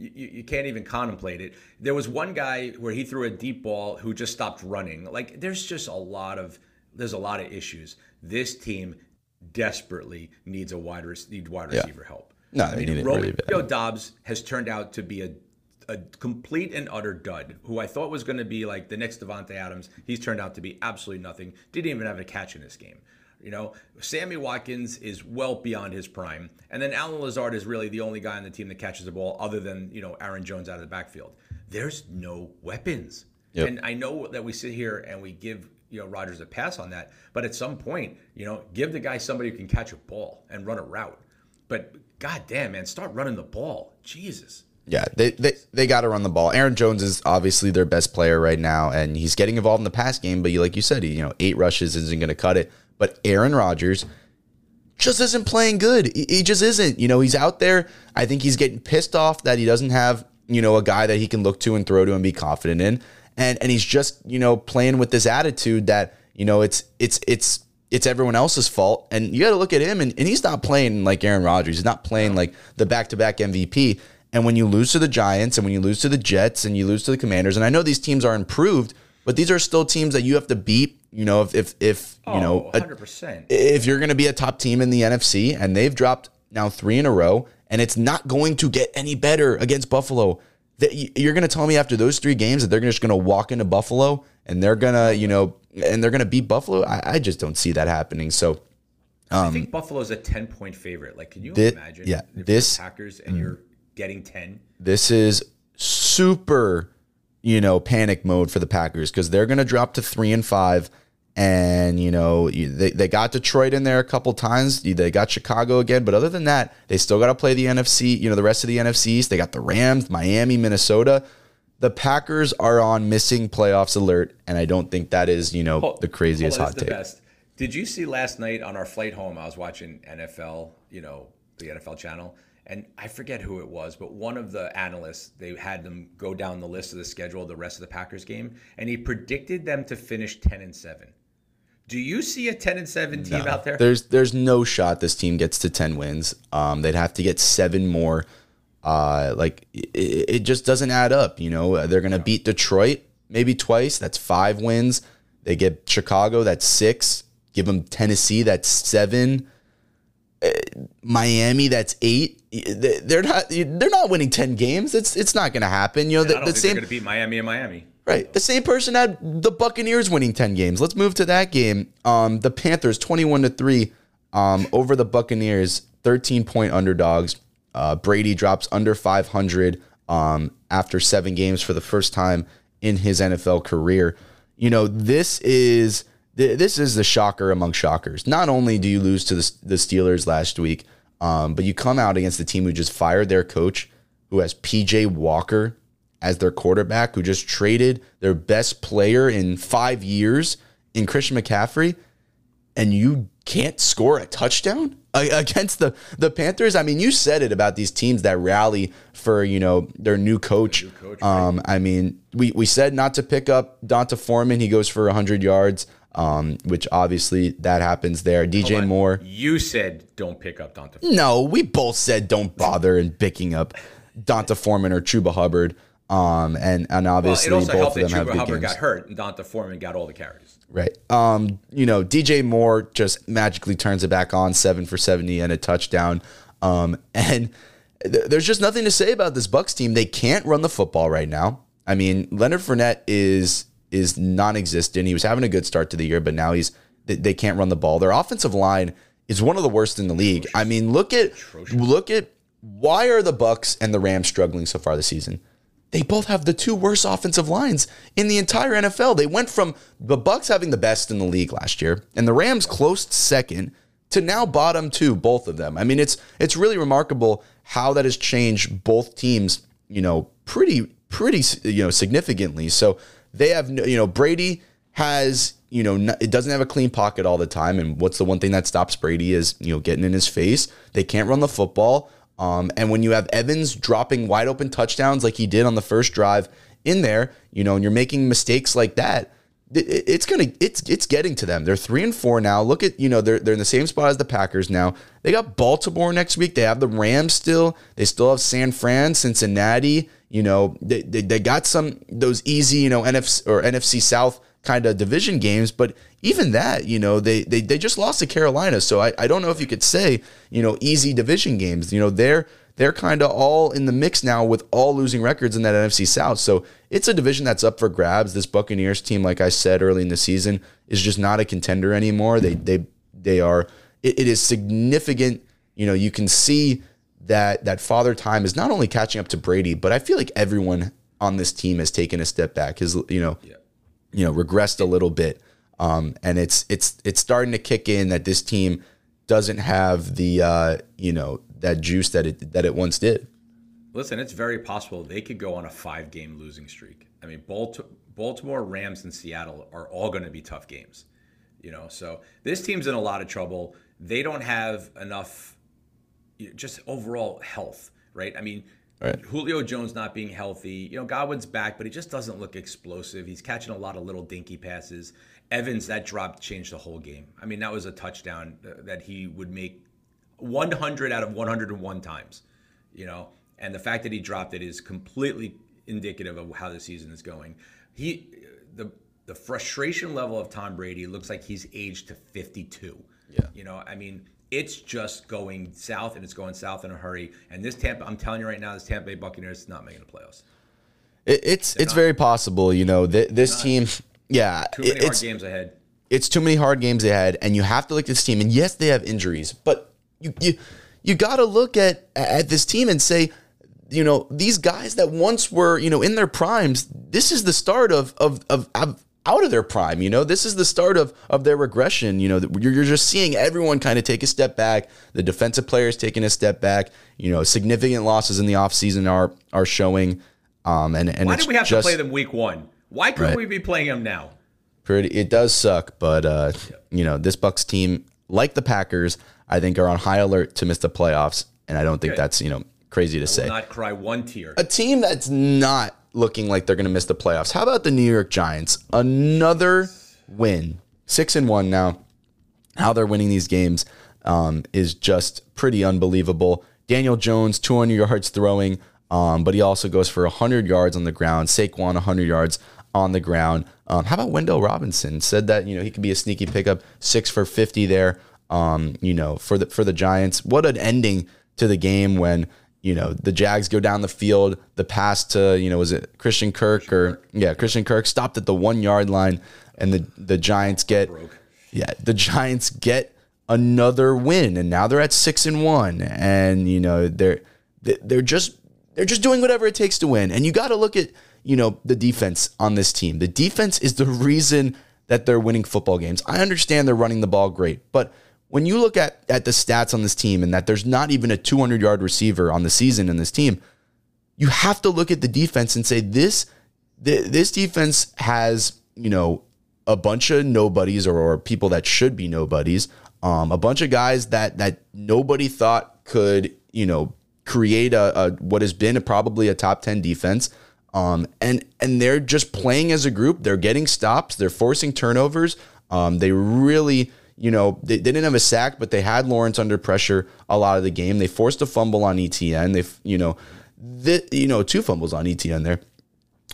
Speaker 2: You, you can't even contemplate it. There was one guy where he threw a deep ball who just stopped running. Like there's just a lot of there's a lot of issues. This team desperately needs a wide rec- need wide
Speaker 1: Yeah.
Speaker 2: receiver help.
Speaker 1: No,
Speaker 2: I mean,
Speaker 1: it
Speaker 2: Romeo
Speaker 1: really bad.
Speaker 2: Doubs has turned out to be a a complete and utter dud. Who I thought was going to be like the next Davante Adams. He's turned out to be absolutely nothing. Didn't even have a catch in this game. You know, Sammy Watkins is well beyond his prime, and then Allen Lazard is really the only guy on the team that catches the ball, other than you know Aaron Jones out of the backfield. There's no weapons,
Speaker 1: Yep.
Speaker 2: and I know that we sit here and we give you know Rodgers a pass on that, but at some point, you know, give the guy somebody who can catch a ball and run a route. But god damn, man, start running the ball. Jesus.
Speaker 1: Yeah, they they, they got to run the ball. Aaron Jones is obviously their best player right now, and he's getting involved in the pass game. But you, like you said, he, you know, eight rushes isn't going to cut it. But Aaron Rodgers just isn't playing good. He, he just isn't. You know, he's out there. I think he's getting pissed off that he doesn't have you know a guy that he can look to and throw to and be confident in, and and he's just you know playing with this attitude that you know it's it's it's it's everyone else's fault. And you got to look at him, and, and he's not playing like Aaron Rodgers. He's not playing like the back to back MVP. And when you lose to the Giants, and when you lose to the Jets, and you lose to the Commanders, and I know these teams are improved, but these are still teams that you have to beat. You know, if if if you know a-
Speaker 2: 100%.
Speaker 1: if you're going to be a top team in the NFC and they've dropped now three in a row and it's not going to get any better against Buffalo, that you're going to tell me after those three games that they're just going to walk into Buffalo and they're going to, you know, and they're going to beat Buffalo? I, I just don't see that happening. So,
Speaker 2: I think Buffalo's a 10 point favorite. Like, can you
Speaker 1: Um, Thi-
Speaker 2: imagine
Speaker 1: yeah, this-
Speaker 2: Packers and you're getting 10?
Speaker 1: this is super, you know, panic mode for the Packers because they're going to drop to three and five. And, you know, they, they got Detroit in there a couple times. They got Chicago again. But other than that, they still got to play the NFC, you know, the rest of the NFCs. They got the Rams, Miami, Minnesota. The Packers are on missing playoffs alert. And I don't think that is, you know, the craziest hot take.
Speaker 2: best. Did you see last night on our flight home? I was watching NFL, you know, the NFL channel, and I forget who it was, but one of the analysts they had them go down the list of the schedule of the rest of the Packers game, and he predicted them to finish ten and seven. Do you see a ten and seven team out there?
Speaker 1: There's there's no shot this team gets to ten wins. Um, they'd have to get seven more. Uh, like it, it just doesn't add up. You know, they're gonna beat Detroit maybe twice. That's five wins. They get Chicago. That's six. Give them Tennessee. That's seven. Uh, Miami. That's eight. They- They're not. They're not winning ten games. It's it's not gonna happen. You know,
Speaker 2: I
Speaker 1: the,
Speaker 2: don't
Speaker 1: the
Speaker 2: think they're
Speaker 1: same.
Speaker 2: going to beat Miami and Miami.
Speaker 1: Right. The same person had the Buccaneers winning 10 games. Let's move to that game. Um, the Panthers 21 to 3 um, over the Buccaneers, 13 point underdogs. Uh, Brady drops under 500 um, after seven games for the first time in his NFL career. You know, this is th- this is the shocker among shockers. Not only do you lose to the, the Steelers last week, um, but you come out against the team who just fired their coach, who has PJ Walker as their quarterback, who just traded their best player in five years in Christian McCaffrey, and you can't score a touchdown against the the Panthers. I mean, you said it about these teams that rally for you know their new coach.
Speaker 2: coach,
Speaker 1: um, I mean, we we said not to pick up D'Onta Foreman. He goes for hundred yards, um, which obviously that happens there. DJ Moore.
Speaker 2: You said don't pick up D'Onta.
Speaker 1: No, we both said don't bother in picking up D'Onta Foreman or Chuba Hubbard. Um, and and obviously
Speaker 2: also
Speaker 1: both of them have
Speaker 2: Chuba
Speaker 1: good
Speaker 2: Hubbard
Speaker 1: games.
Speaker 2: got hurt and D'Onta Foreman got all the carries.
Speaker 1: Right. Um, you know, DJ Moore just magically turns it back on, seven for seventy and a touchdown. Um, and th- there's just nothing to say about this Bucks team. They can't run the football right now. I mean, Leonard Fournette is is non-existent. He was having a good start to the year, but now he's they, they can't run the ball. Their offensive line is one of the worst in the league. I mean, look at look at why are the Bucks and the Rams struggling so far this season? They both have the two worst offensive lines in the entire NFL. They went from the Bucks having the best in the league last year and the Rams close second to now bottom two, both of them. I mean, it's it's really remarkable how that has changed both teams, you know, pretty pretty you know significantly. So they have you know Brady has you know it doesn't have a clean pocket all the time, and what's the one thing that stops Brady is you know getting in his face. They can't run the football, um, and when you have Evans dropping wide open touchdowns like he did on the first drive in there, you know, and you're making mistakes like that it- it's gonna it's it's getting to them. They're three and four now. Look at you know they're they're in the same spot as the Packers now. They got Baltimore next week. They have the Rams still. They still have San Fran, Cincinnati. You know they they, they got some those easy you know NFC or NFC South kind of division games, but even that you know they they they just lost to Carolina. So I I don't know if you could say you know easy division games. You know they're they're kind of all in the mix now with all losing records in that NFC South. So it's a division that's up for grabs. This Buccaneers team, like I said early in the season, is just not a contender anymore. They they they are. It, it is significant. You know, you can see that that father time is not only catching up to Brady, but I feel like everyone on this team has taken a step back. Has you know, you know, regressed a little bit. Um, and it's it's it's starting to kick in that this team doesn't have the uh, you know that juice that it that it once did.
Speaker 2: Listen, it's very possible they could go on a five game losing streak. I mean, Baltimore, Rams, and Seattle are all going to be tough games. You know, so this team's in a lot of trouble. They don't have enough just overall health, right? I mean,
Speaker 1: Right.
Speaker 2: Julio Jones not being healthy. You know, Godwin's back, but he just doesn't look explosive. He's catching a lot of little dinky passes. Evans, that drop changed the whole game. I mean, that was a touchdown uh, that he would make 100 out of 101 times, you know, and the fact that he dropped it is completely indicative of how the season is going. He, the, the frustration level of Tom Brady looks like he's aged to 52.
Speaker 1: Yeah.
Speaker 2: You know, I mean, it's just going south and it's going south in a hurry. And this Tampa, I'm telling you right now, this Tampa Bay Buccaneers is not making the playoffs.
Speaker 1: It, it's it's very possible. You know, th- this team. Yeah,
Speaker 2: Too many hard games ahead.
Speaker 1: it's too many hard games ahead, and you have to look at this team. And yes, they have injuries, but you you you got to look at at this team and say, you know, these guys that once were you know in their primes, this is the start of of of. of out of their prime, you know, this is the start of of their regression. You know, you're, you're just seeing everyone kind of take a step back. The defensive players taking a step back. You know, significant losses in the offseason are are showing. Um, and and
Speaker 2: Why did we have
Speaker 1: just,
Speaker 2: to play them week one? Why couldn't
Speaker 1: Right.
Speaker 2: we be playing them now?
Speaker 1: pretty it does suck but uh you know this bucks team like the packers i think are on high alert to miss the playoffs and i don't think
Speaker 2: Good.
Speaker 1: that's you know crazy to say
Speaker 2: Not cry one tear.
Speaker 1: a team that's not looking like they're going to miss the playoffs how about the new york giants another win six and one now how they're winning these games um, is just pretty unbelievable. Daniel Jones, 200 yards throwing, um, but he also goes for 100 yards on the ground. Saquon, 100 yards on the ground. Um, how about Wan'Dale Robinson? Said that you know he could be a sneaky pickup, six for 50 there. Um, you know for the for the Giants. What an ending to the game when you know the Jags go down the field. The pass to you know was it Christian Kirk or yeah Christian Kirk stopped at the one yard line, and the the Giants get yeah, the Giants get another win, and now they're at six and one, and you know they're they're just they're just doing whatever it takes to win. And you got to look at you know the defense on this team. The defense is the reason that they're winning football games. I understand they're running the ball great, but when you look at at the stats on this team and that there's not even a 200 yard receiver on the season in this team, you have to look at the defense and say this th- this defense has you know a bunch of nobodies or, or people that should be nobodies um, a bunch of guys that that nobody thought could you know create a, a what has been a, probably a top 10 defense um, and and they're just playing as a group. They're getting stops. They're forcing turnovers. Um, they really you know they, they didn't have a sack but they had Lawrence under pressure a lot of the game they forced a fumble on ETN they you know the, you know two fumbles on ETN there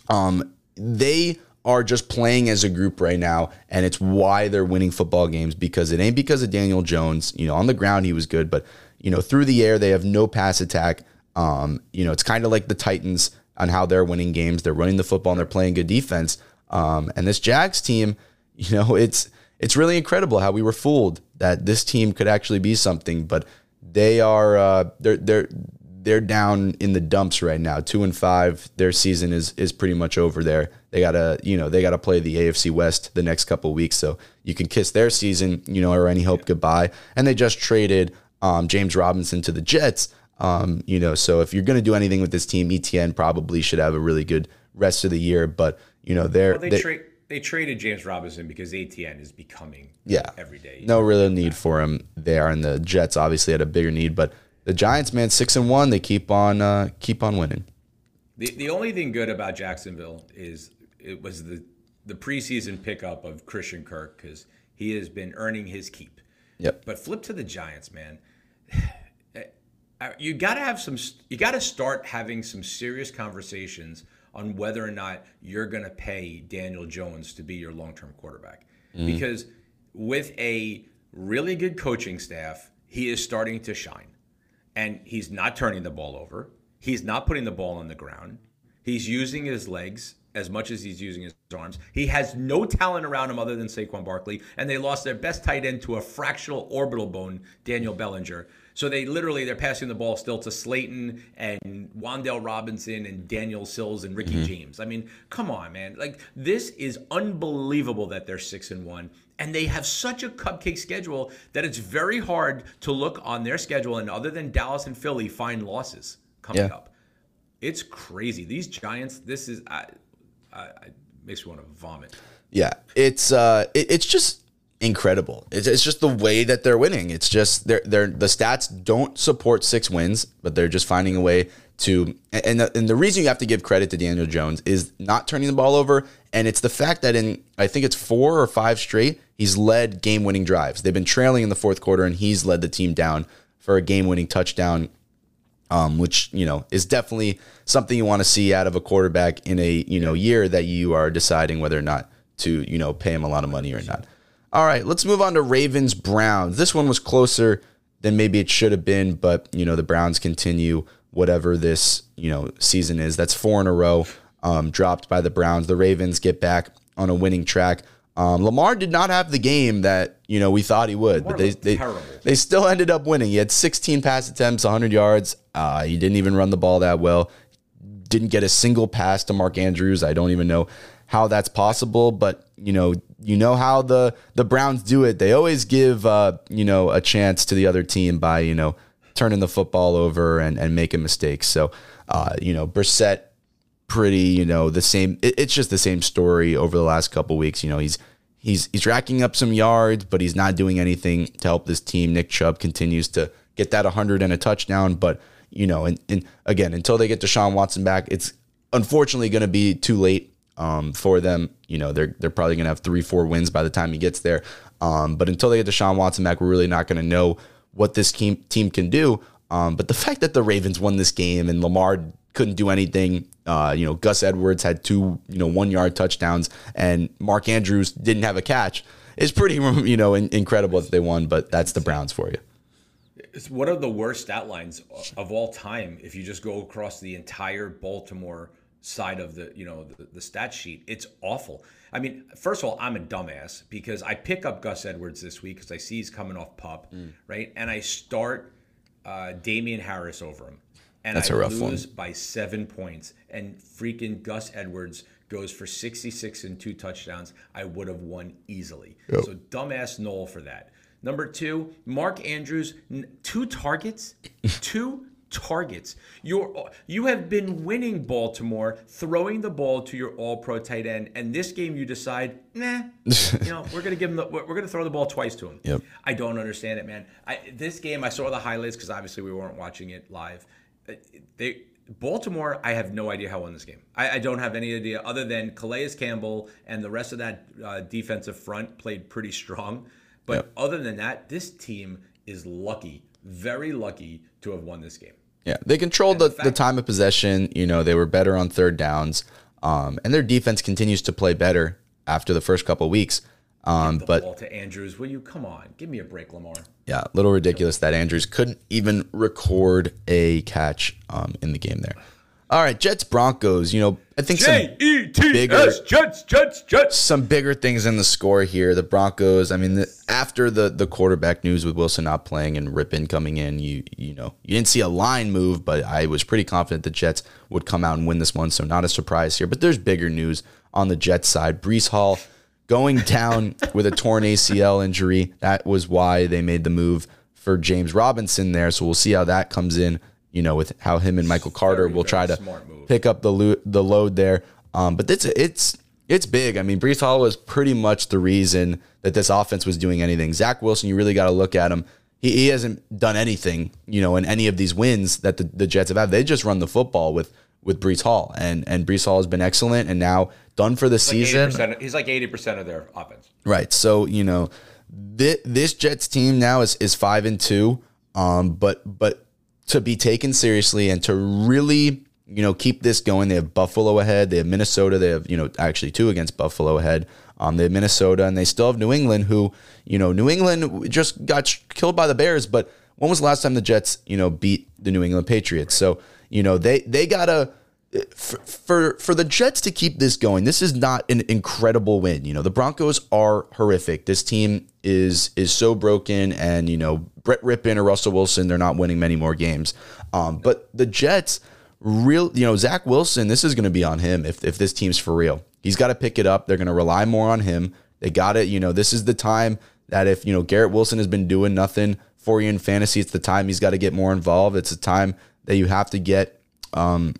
Speaker 1: um, they are just playing as a group right now, and it's why they're winning football games because it ain't because of Daniel Jones. You know, on the ground he was good, but you know, through the air they have no pass attack. Um, you know, it's kind of like the Titans on how they're winning games. They're running the football and they're playing good defense. Um, and this Jags team, you know, it's it's really incredible how we were fooled that this team could actually be something, but they are uh, they're they're they're down in the dumps right now. Two and five. Their season is is pretty much over there. They gotta you know they gotta play the AFC West the next couple weeks, so you can kiss their season you know or any hope goodbye. And they just traded um, James Robinson to the Jets. Um, you know, so if you're gonna do anything with this team, ETN probably should have a really good rest of the year. But you know they're
Speaker 2: Well, they,
Speaker 1: they-
Speaker 2: tra- they traded James Robinson because ATN is becoming
Speaker 1: yeah
Speaker 2: every day.
Speaker 1: no real need for him there and the jets obviously had a bigger need but the giants man six and one they keep on uh keep on winning
Speaker 2: The the only thing good about Jacksonville is it was the the preseason pickup of Christian Kirk because he has been earning his keep.
Speaker 1: yep
Speaker 2: But flip to the Giants, man. Uh, You got to have some. You got to start having some serious conversations on whether or not you're going to pay Daniel Jones to be your long-term quarterback, mm-hmm. because with a really good coaching staff, he is starting to shine, and he's not turning the ball over. He's not putting the ball on the ground. He's using his legs as much as he's using his arms. He has no talent around him other than Saquon Barkley, and they lost their best tight end to a fractional orbital bone, Daniel Bellinger. So they literally they're passing the ball still to Slayton and Wan'Dale Robinson and Daniel Sills and Ricky James. I mean, come on, man! Like this is unbelievable that they're six and one, and they have such a cupcake schedule that it's very hard to look on their schedule and other than Dallas and Philly find losses coming
Speaker 1: Yeah.
Speaker 2: up. It's crazy. These Giants. This is. I, I, I makes me want to vomit.
Speaker 1: yeah it's uh it, it's just incredible. It's, it's just the way that they're winning. It's just they're they're the stats don't support six wins but they're just finding a way to and the, and the reason you have to give credit to Daniel Jones is not turning the ball over and it's the fact that in I think it's four or five straight he's led game winning drives. They've been trailing in the fourth quarter and he's led the team down for a game winning touchdown um, which you know is definitely something you want to see out of a quarterback in a you know year that you are deciding whether or not to you know pay him a lot of money or not. All right, let's move on to Ravens Browns. This one was closer than maybe it should have been, but you know the Browns continue whatever this you know season is. That's four in a row um, dropped by the Browns. The Ravens get back on a winning track. Um, Lamar did not have the game that you know we thought he would, but they they,
Speaker 2: terrible.
Speaker 1: they still ended up winning. He had 16 pass attempts, 100 yards. Uh, he didn't even run the ball that well. Didn't get a single pass to Mark Andrews. I don't even know how that's possible, but you know, you know how the the Browns do it. They always give uh, you know a chance to the other team by you know turning the football over and and making mistakes. So uh, you know, Brissett pretty, you know, the same. It, it's just the same story over the last couple weeks. You know, he's he's he's racking up some yards, but he's not doing anything to help this team. Nick Chubb continues to get that 100 and a touchdown, but you know, and, and again, until they get Deshaun Watson back, it's unfortunately going to be too late um, for them. You know, they're they're probably going to have three, four wins by the time he gets there. Um, but until they get Deshaun Watson back, we're really not going to know what this team team can do. Um, but the fact that the Ravens won this game and Lamar couldn't do anything, uh, you know, Gus Edwards had two, you know, one yard touchdowns, and Mark Andrews didn't have a catch. Is pretty, you know, in, incredible that they won. But that's the Browns for you.
Speaker 2: It's one of the worst outlines of all time. If you just go across the entire Baltimore side of the, you know, the, the stat sheet, it's awful. I mean, first of all, I'm a dumbass because I pick up Gus Edwards this week because I see he's coming off pup, right? And I start uh, Damien Harris over him, and
Speaker 1: That's
Speaker 2: I
Speaker 1: a rough one.
Speaker 2: lose by seven points. And freaking Gus Edwards goes for 66 and two touchdowns. I would have won easily. So dumbass Noel for that. Number two, Mark Andrews, two targets, two targets. You're you have been winning Baltimore, throwing the ball to your All-Pro tight end, and this game you decide, nah, you know, we're gonna give him the, we're gonna throw the ball twice to him.
Speaker 1: Yep.
Speaker 2: I don't understand it, man. I, this game, I saw the highlights because obviously we weren't watching it live. Uh, They Baltimore, I have no idea how won this game. I, I don't have any idea other than Calais Campbell and the rest of that uh, defensive front played pretty strong. But other than that, this team is lucky, very lucky to have won this game.
Speaker 1: Yeah, they controlled the,
Speaker 2: the
Speaker 1: the time of possession. You know, they were better on third downs, um, and their defense continues to play better after the first couple weeks. Um, but
Speaker 2: to Andrews, will you come on? Give me a break, Lamar.
Speaker 1: yeah, a little ridiculous that Andrews couldn't even record a catch um, in the game there. All right, Jets Broncos. You know, I think some
Speaker 2: J E T
Speaker 1: bigger-
Speaker 2: Jets Jets Jets.
Speaker 1: some bigger things in the score here. The Broncos. I mean, the, after the the quarterback news with Wilson not playing and Rypien coming in, you you know you didn't see a line move, but I was pretty confident the Jets would come out and win this one. So not a surprise here. But there's bigger news on the Jets side. Breece Hall going down with a torn ACL injury. That was why they made the move for James Robinson there. So we'll see how that comes in. You know, with how him and Michael Carter will try to pick up the lo- the load there. Um, but it's it's it's big. I mean, Breece Hall was pretty much the reason that this offense was doing anything. Zach Wilson, you really got to look at him. He, he hasn't done anything, you know, in any of these wins that the, the Jets have had. They just run the football with with Breece Hall, and and Breece Hall has been excellent, and now done for the season.
Speaker 2: 80%, he's like eighty percent of their offense.
Speaker 1: Right. So you know, this, this Jets team now is is five and two. Um, but but to be taken seriously and to really you know keep this going, they have Buffalo ahead. They have Minnesota. They have you know actually two against Buffalo ahead. Um, they have Minnesota and they still have New England, who you know New England just got killed by the Bears. But when was the last time the Jets you know beat the New England Patriots? So you know they they gotta for, for the Jets to keep this going, this is not an incredible win. You know, the Broncos are horrific. This team is is so broken, and you know, Brett Rypien or Russell Wilson, they're not winning many more games. Um, but the Jets, real, you know, Zach Wilson, this is going to be on him if if this team's for real. He's got to pick it up. They're going to rely more on him. They got it. You know, this is the time that if you know Garrett Wilson has been doing nothing for you in fantasy, it's the time he's got to get more involved. It's the time that you have to get. Um,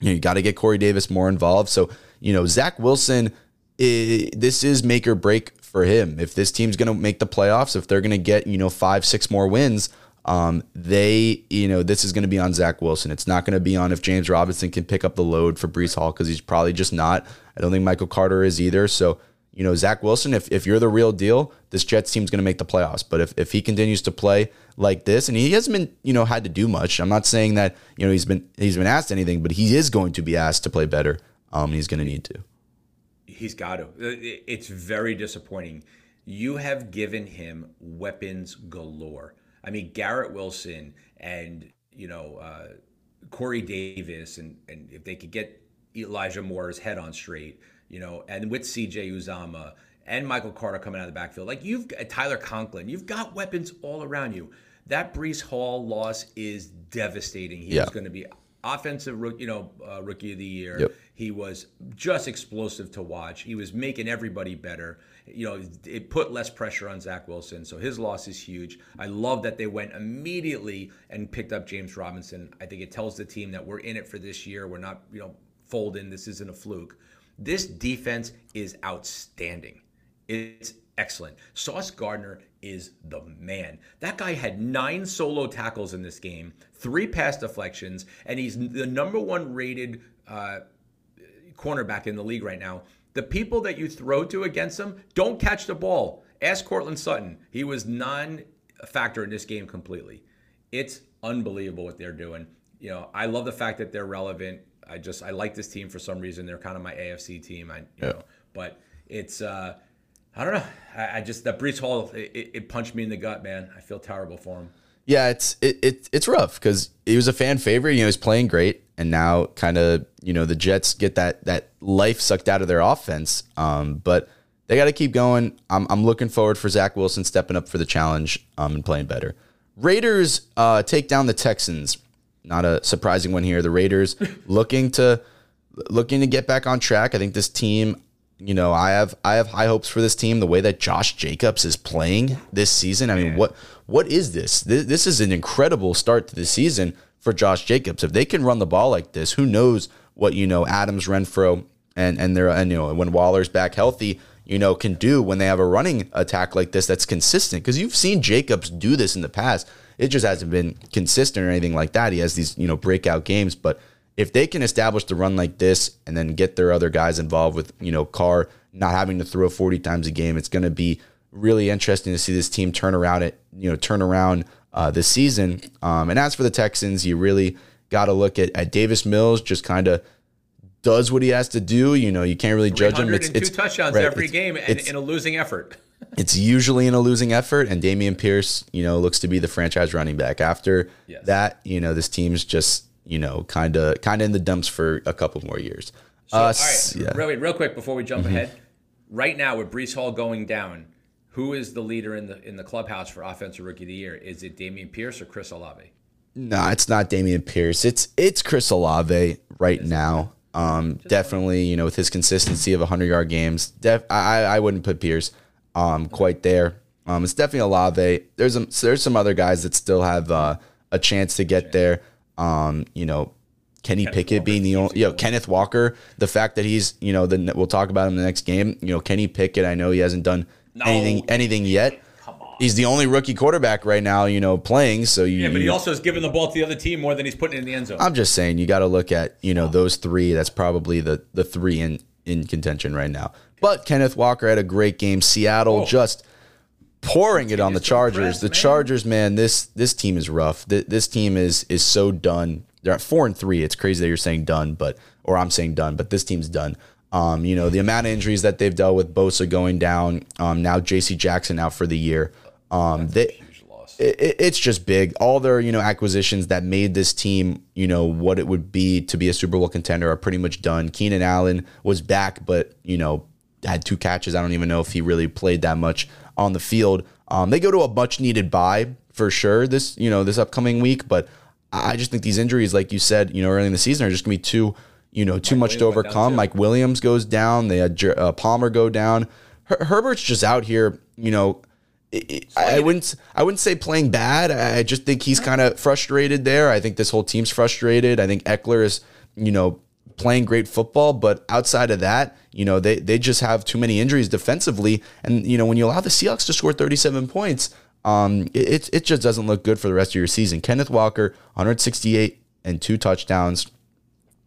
Speaker 1: you know, you got to get Corey Davis more involved. So, you know, Zach Wilson, i this is make or break for him. If this team's going to make the playoffs, if they're going to get, you know, five, six more wins, um, they, you know, this is going to be on Zach Wilson. It's not going to be on if James Robinson can pick up the load for Breece Hall because he's probably just not. I don't think Michael Carter is either. So, you know, Zach Wilson, if, if you're the real deal, this Jets team's going to make the playoffs. But if, if he continues to play like this, and he hasn't been, you know, had to do much. I'm not saying that, you know, he's been he's been asked anything, but he is going to be asked to play better. Um, he's going to need to.
Speaker 2: He's got to. It's very disappointing. You have given him weapons galore. I mean, Garrett Wilson and you know uh, Corey Davis, and and if they could get Elijah Moore's head on straight, you know, and with C.J. Uzomah and Michael Carter coming out of the backfield, like you've got Tyler Conklin, you've got weapons all around you. That Breece Hall loss is devastating. He
Speaker 1: Yeah.
Speaker 2: was going to be offensive, you know, uh, rookie of the year.
Speaker 1: Yep.
Speaker 2: He was just explosive to watch. He was making everybody better. You know, it put less pressure on Zach Wilson, so his loss is huge. I love that they went immediately and picked up James Robinson. I think it tells the team that we're in it for this year. We're not, you know, folding. This isn't a fluke. This defense is outstanding. It's excellent. Sauce Gardner is the man. That guy had nine solo tackles in this game, three pass deflections, and he's the number one rated uh, cornerback in the league right now. The people that you throw to against him don't catch the ball. Ask Courtland Sutton. He was non-factor in this game completely. It's unbelievable what they're doing. You know, I love the fact that they're relevant. I just I like this team for some reason. They're kind of my AFC team. I you know, but it's uh I don't know. I, I just that Breece Hall it, it punched me in the gut, man. I feel terrible for him.
Speaker 1: Yeah, it's it, it it's rough because he was a fan favorite. You know, he's playing great, and now kind of you know the Jets get that that life sucked out of their offense. Um, but they got to keep going. I'm I'm looking forward for Zach Wilson stepping up for the challenge um, and playing better. Raiders uh, take down the Texans. Not a surprising one here. The Raiders looking to looking to get back on track. I think this team, you know, I have I have high hopes for this team. The way that Josh Jacobs is playing this season, I mean, what what is this? this? This is an incredible start to the season for Josh Jacobs. If they can run the ball like this, who knows what you know Adams, Renfrow, and and they're and you know when Waller's back healthy, you know can do when they have a running attack like this that's consistent. Because you've seen Jacobs do this in the past. It just hasn't been consistent or anything like that. He has these you know breakout games, but if they can establish the run like this and then get their other guys involved with, you know, Carr not having to throw 40 times a game, it's going to be really interesting to see this team turn around it, you know, turn around uh, this season. Um, and as for the Texans, you really got to look at, at Davis Mills, just kind of does what he has to do. You know, you can't really judge him.
Speaker 2: 102 touchdowns
Speaker 1: right,
Speaker 2: every
Speaker 1: it's-
Speaker 2: game and
Speaker 1: it's-
Speaker 2: in a losing effort.
Speaker 1: It's usually in a losing effort, and Dameon Pierce, you know, looks to be the franchise running back. After
Speaker 2: Yes.
Speaker 1: that, you know, this team's just you know, kind of kind of in the dumps for a couple more years.
Speaker 2: So,
Speaker 1: Uh,
Speaker 2: all right,
Speaker 1: yeah. Mm-hmm.
Speaker 2: real, wait, real quick before we jump ahead. Right now, with Breece Hall going down, who is the leader in the in the clubhouse for offensive rookie of the year? Is it Dameon Pierce or Chris Olave?
Speaker 1: No, it's not Damian Pierce. It's it's Chris Olave right now. Um, definitely, you know, with his consistency of 100 yard games, def, I I wouldn't put Pierce um quite there. Um, it's definitely Olave. There's some there's some other guys that still have uh, a chance to get there. Um, you know, Kenny Pickett
Speaker 2: Walker
Speaker 1: being the only, you know, Kenneth Walker. The fact that he's, you know, the we'll talk about him in the next game. You know, Kenny Pickett. I know he hasn't done anything anything yet. He's the only rookie quarterback right now, you know, playing. So you,
Speaker 2: Yeah, but he also has given the ball to the other team more than he's putting in the end zone.
Speaker 1: I'm just saying you got to look at you know those three. That's probably the the three in in contention right now. But Kenneth Walker had a great game. Seattle
Speaker 2: Oh.
Speaker 1: just pouring it on the Chargers. the
Speaker 2: man.
Speaker 1: Chargers, man, this this team is rough. Th- This team is is so done. They're at four and three. It's crazy that you're saying done, but or I'm saying done, but this team's done. Um, you know the amount of injuries that they've dealt with. Bosa going down. Um, now J.C. Jackson out for the year. Um, they. It, it- it's just big. All their you know acquisitions that made this team you know what it would be to be a Super Bowl contender are pretty much done. Keenan Allen was back, but you know had two catches. I don't even know if he really played that much on the field. Um, they go to a much needed bye for sure this you know this upcoming week, but I just think these injuries, like you said, you know early in the season, are just gonna be too you know too much to
Speaker 2: Williams down
Speaker 1: overcome. Mike Williams goes down. They had Jer- uh, Palmer go down. Her- Herbert's just out here, you know. I, I wouldn't. I wouldn't say playing bad. I just think he's kind of frustrated there. I think this whole team's frustrated. I think Ekeler is, you know, playing great football, but outside of that, you know, they they just have too many injuries defensively. And you know, when you allow the Seahawks to score 37 points, um, it it- it just doesn't look good for the rest of your season. Kenneth Walker, 168 and two touchdowns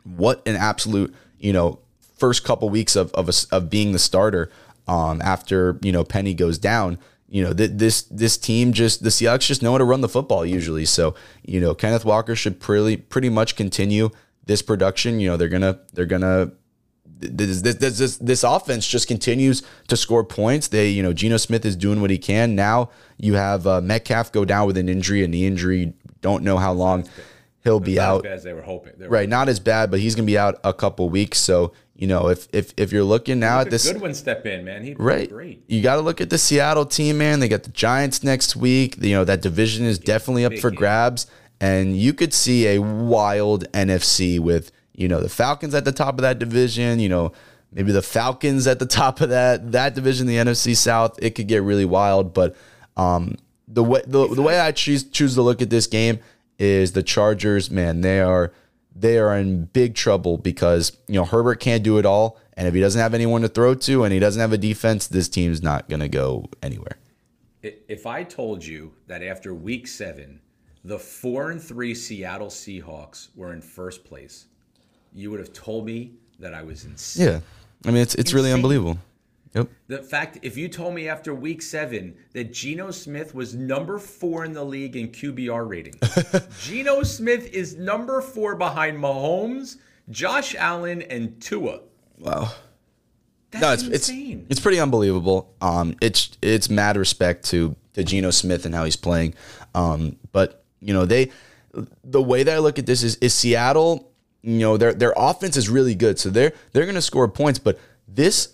Speaker 1: what an absolute you know first couple weeks of of, a, of being the starter um, after you know Penny goes down. You know th- this this team just the Seahawks just know how to run the football usually. So you know Kenneth Walker should pretty pretty much continue this production. You know they're gonna they're gonna this, this, this, this, this offense just continues to score points. They, you know, Geno Smith is doing what he can. Now you have uh, Metcalf go down with an injury, and the injury don't know how long he'll be
Speaker 2: Not
Speaker 1: out.
Speaker 2: as bad as they were hoping. They were
Speaker 1: Right, not as bad, but he's gonna be out a couple weeks. So you know, if if if you're looking now at this,
Speaker 2: Good one step in, man. He
Speaker 1: right,
Speaker 2: great.
Speaker 1: you got to look at the Seattle team, man. They got the Giants next week. You know that division is definitely up for grabs, and you could see a wild NFC with you know the Falcons at the top of that division. You know. Maybe the Falcons at the top of that that division, the NFC South, it could get really wild. But um, the way the, the way I choose choose to look at this game is the Chargers. Man, they are they are in big trouble because you know Herbert can't do it all, and if he doesn't have anyone to throw to, and he doesn't have a defense, this team's not gonna go anywhere.
Speaker 2: If I told you that after week seven, the four and three Seattle Seahawks were in first place, you would have told me that I was insane.
Speaker 1: Yeah, I mean it's it's really unbelievable. Yep.
Speaker 2: The fact, if you told me after week seven that Geno Smith was number four in the league in QBR rating, Geno Smith is number four behind Mahomes, Josh Allen, and Tua.
Speaker 1: Wow.
Speaker 2: That's
Speaker 1: No, it's it's
Speaker 2: insane.
Speaker 1: it's pretty unbelievable. Um, it's it's mad respect to to Geno Smith and how he's playing. Um, but you know they, the way that I look at this is is Seattle. You know their their offense is really good, so they're they're going to score points. But this,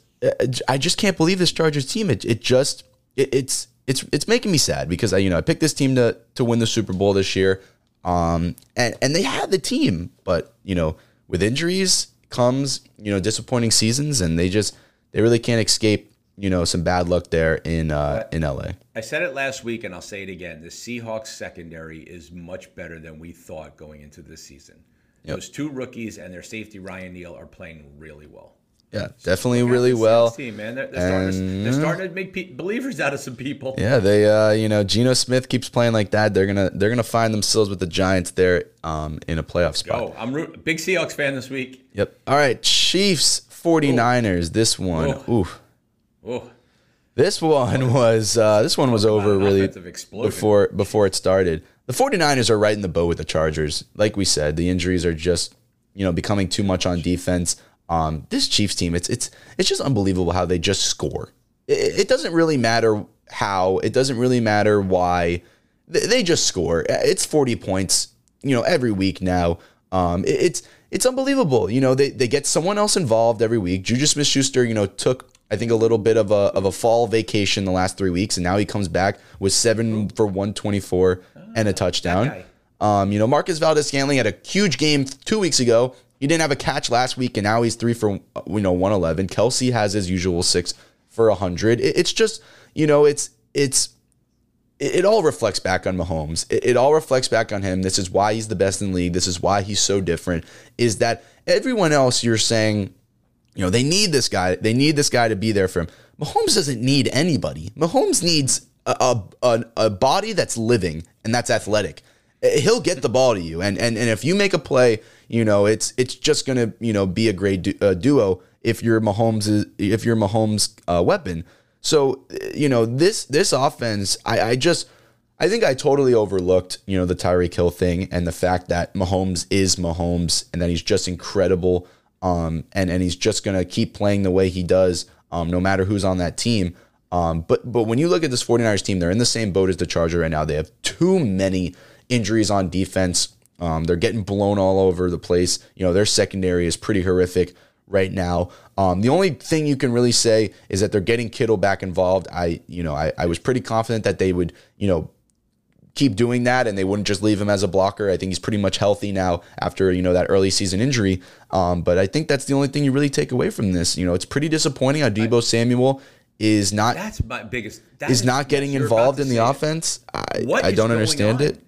Speaker 1: I just can't believe this Chargers team. It it just it, it's it's it's making me sad because I you know I picked this team to to win the Super Bowl this year. Um, and and they had the team, but you know with injuries comes you know disappointing seasons, and they just they really can't escape you know some bad luck there in uh, in LA.
Speaker 2: I said it last week, and I'll say it again. The Seahawks secondary is much better than we thought going into this season. Those two rookies and their safety Ryan Neal are playing really well.
Speaker 1: Yeah, definitely really well.
Speaker 2: Team, man. They're, they're, starting to, they're starting to make pe- believers out of some people.
Speaker 1: Yeah, they uh, you know Geno Smith keeps playing like that. They're gonna they're gonna find themselves with the Giants there um, in a playoff spot.
Speaker 2: Oh, I'm root- big Seahawks fan this week.
Speaker 1: Yep. All right, Chiefs 49ers. This one, ooh,
Speaker 2: Oh,
Speaker 1: this one was uh, this one was over really before before it started. The 49ers are right in the boat with the Chargers. Like we said, the injuries are just you know becoming too much on defense. Um, this Chiefs team, it's it's it's just unbelievable how they just score. It, it doesn't really matter how. It doesn't really matter why. They, they just score. It's 40 points, you know, every week now. Um, it- it's it's unbelievable. You know, they, they get someone else involved every week. Juju Smith Schuster, you know, took I think a little bit of a of a fall vacation the last three weeks, and now he comes back with seven for one twenty four and a touchdown. Um, you know, Marquez Valdes Scantling had a huge game two weeks ago. He didn't have a catch last week, and now he's three for you know one eleven. Kelce has his usual six for hundred. It's just you know it's it's it, all reflects back on Mahomes. It, all reflects back on him. This is why he's the best in the league. This is why he's so different. Is that everyone else you're saying, you know, they need this guy. They need this guy to be there for him. Mahomes doesn't need anybody. Mahomes needs a, a, a body that's living and that's athletic. He'll get the ball to you, and and and if you make a play, you know it's it's just gonna you know be a great du- uh, duo if you're Mahomes if you're Mahomes uh, weapon. So eh, you know this this offense, I, I just I think I totally overlooked you know the Tyreek Hill thing and the fact that Mahomes is Mahomes and that he's just incredible, um, and and he's just gonna keep playing the way he does, um, no matter who's on that team. Um, but but when you look at this 49ers team, they're in the same boat as the Charger right now. They have too many injuries on defense. Um, they're getting blown all over the place. You know, their secondary is pretty horrific right now. Um, the only thing you can really say is that they're getting Kittle back involved. I, you know, I, I was pretty confident that they would, you know, keep doing that and they wouldn't just leave him as a blocker. I think he's pretty much healthy now after, you know, that early season injury. Um, but I think that's the only thing you really take away from this. You know, it's pretty disappointing how Deebo Samuel is not
Speaker 2: That's my biggest. that
Speaker 1: is not getting involved in the
Speaker 2: say it.
Speaker 1: offense. I,
Speaker 2: What
Speaker 1: I don't understand
Speaker 2: on?
Speaker 1: it.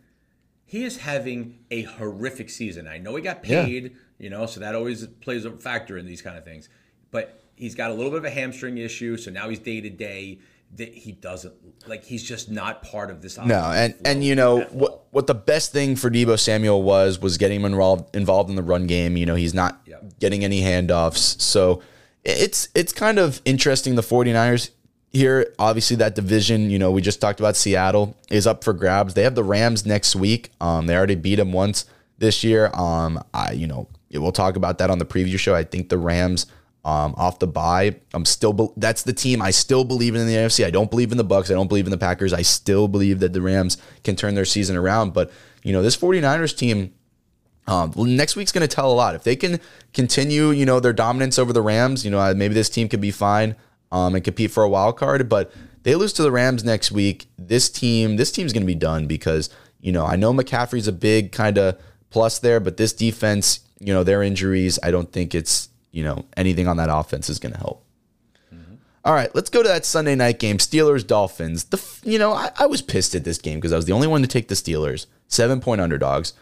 Speaker 2: He is having a horrific season. I know he got
Speaker 1: Yeah.
Speaker 2: paid, you know, so that always plays a factor in these kind of things. But he's got a little bit of a hamstring issue, so now he's day to day. That he doesn't like. He's just not part of this.
Speaker 1: No, and and you know what what the best thing for Deebo Samuel was was getting him involved involved in the run game. You know, he's not
Speaker 2: Yeah.
Speaker 1: getting any handoffs. So it's it's kind of interesting the 49ers here. Obviously that division, you know, we just talked about Seattle is up for grabs. They have the Rams next week. Um they already beat them once this year. Um I you know, we'll talk about that on the preview show. I think the Rams um, off the bye. I'm still be- that's the team I still believe in, in the AFC. I don't believe in the Bucks. I don't believe in the Packers. I still believe that the Rams can turn their season around. But you know, this 49ers team um, next week's going to tell a lot. If they can continue, you know, their dominance over the Rams, you know, maybe this team could be fine um, and compete for a wild card. But they lose to the Rams next week. This team, this team's going to be done because you know I know McCaffrey's a big kind of plus there, but this defense, you know, their injuries, I don't think it's you know anything on that offense is going to help. All right, let's go to that Sunday night game, Steelers Dolphins. The you know I, I was pissed at this game because I was the only one to take the Steelers, seven point underdogs,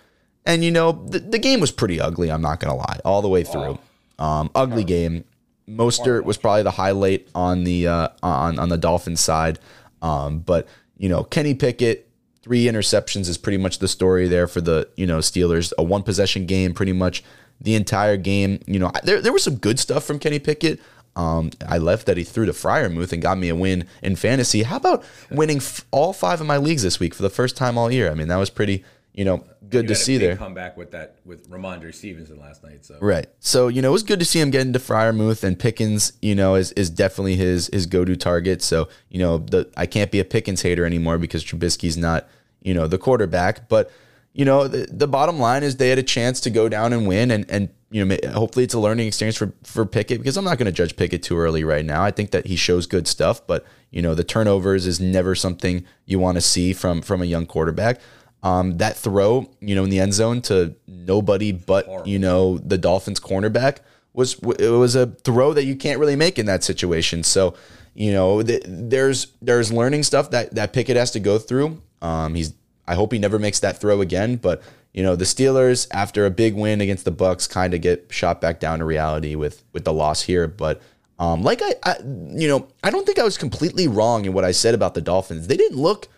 Speaker 1: and you know the, the game was pretty ugly. I'm not gonna lie, all the way through. Um, ugly game. Mostert was probably the highlight on the uh, on on the Dolphins side, um, but you know Kenny Pickett three interceptions is pretty much the story there for the you know Steelers. A one possession game, pretty much the entire game. You know there there was some good stuff from Kenny Pickett. Um, I left that he threw to Freiermuth and got me a win in fantasy. How about winning f- all five of my leagues this week for the first time all year? I mean, that was pretty, you know, good to see
Speaker 2: big
Speaker 1: Come
Speaker 2: back with that with Rhamondre Stevenson last night. So
Speaker 1: Right. So, you know, it was good to see him get into Freiermuth and Pickens, you know, is, is definitely his his go-to target. So, you know, the I can't be a Pickens hater anymore because Trubisky's not, you know, the quarterback. But, you know, the, the bottom line is they had a chance to go down and win and and you know, hopefully it's a learning experience for for Pickett because I'm not going to judge Pickett too early right now. I think that he shows good stuff, but you know, the turnovers is never something you want to see from from a young quarterback. Um, that throw, you know, in the end zone to nobody but you know the Dolphins cornerback was it was a throw that you can't really make in that situation. So, you know, th- there's there's learning stuff that that Pickett has to go through. Um, he's I hope he never makes that throw again, but you know, the Steelers after a big win against the Bucks kind of get shot back down to reality with with the loss here, but um, like I, I, you know, I don't think I was completely wrong in what I said about the Dolphins. They didn't look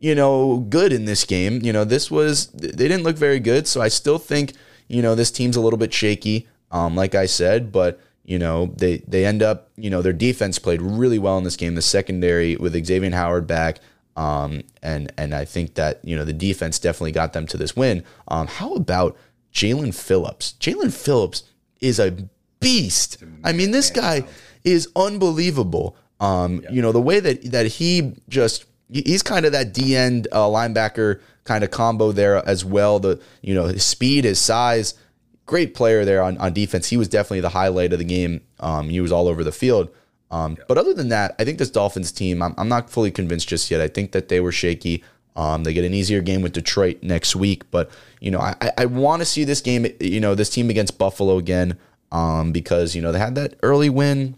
Speaker 1: you know, good in this game. You know, this was they didn't look very good, so I still think you know this team's a little bit shaky. Um, like I said, but you know they they end up you know their defense played really well in this game. The secondary with Xavien Howard back, um, and and I think that you know the defense definitely got them to this win. Um, how about Jaelan Phillips? Jaelan Phillips is a beast. I mean, this guy is unbelievable. Um, you know the way that that he just he's kind of that D end uh, linebacker kind of combo there as well. The you know his speed, his size, great player there on, on defense. He was definitely the highlight of the game. Um, he was all over the field. Um, But other than that, I think this Dolphins team, I'm, I'm not fully convinced just yet. I think that they were shaky. Um, they get an easier game with Detroit next week, but you know, I, I want to see this game, you know, this team against Buffalo again, um, because you know they had that early win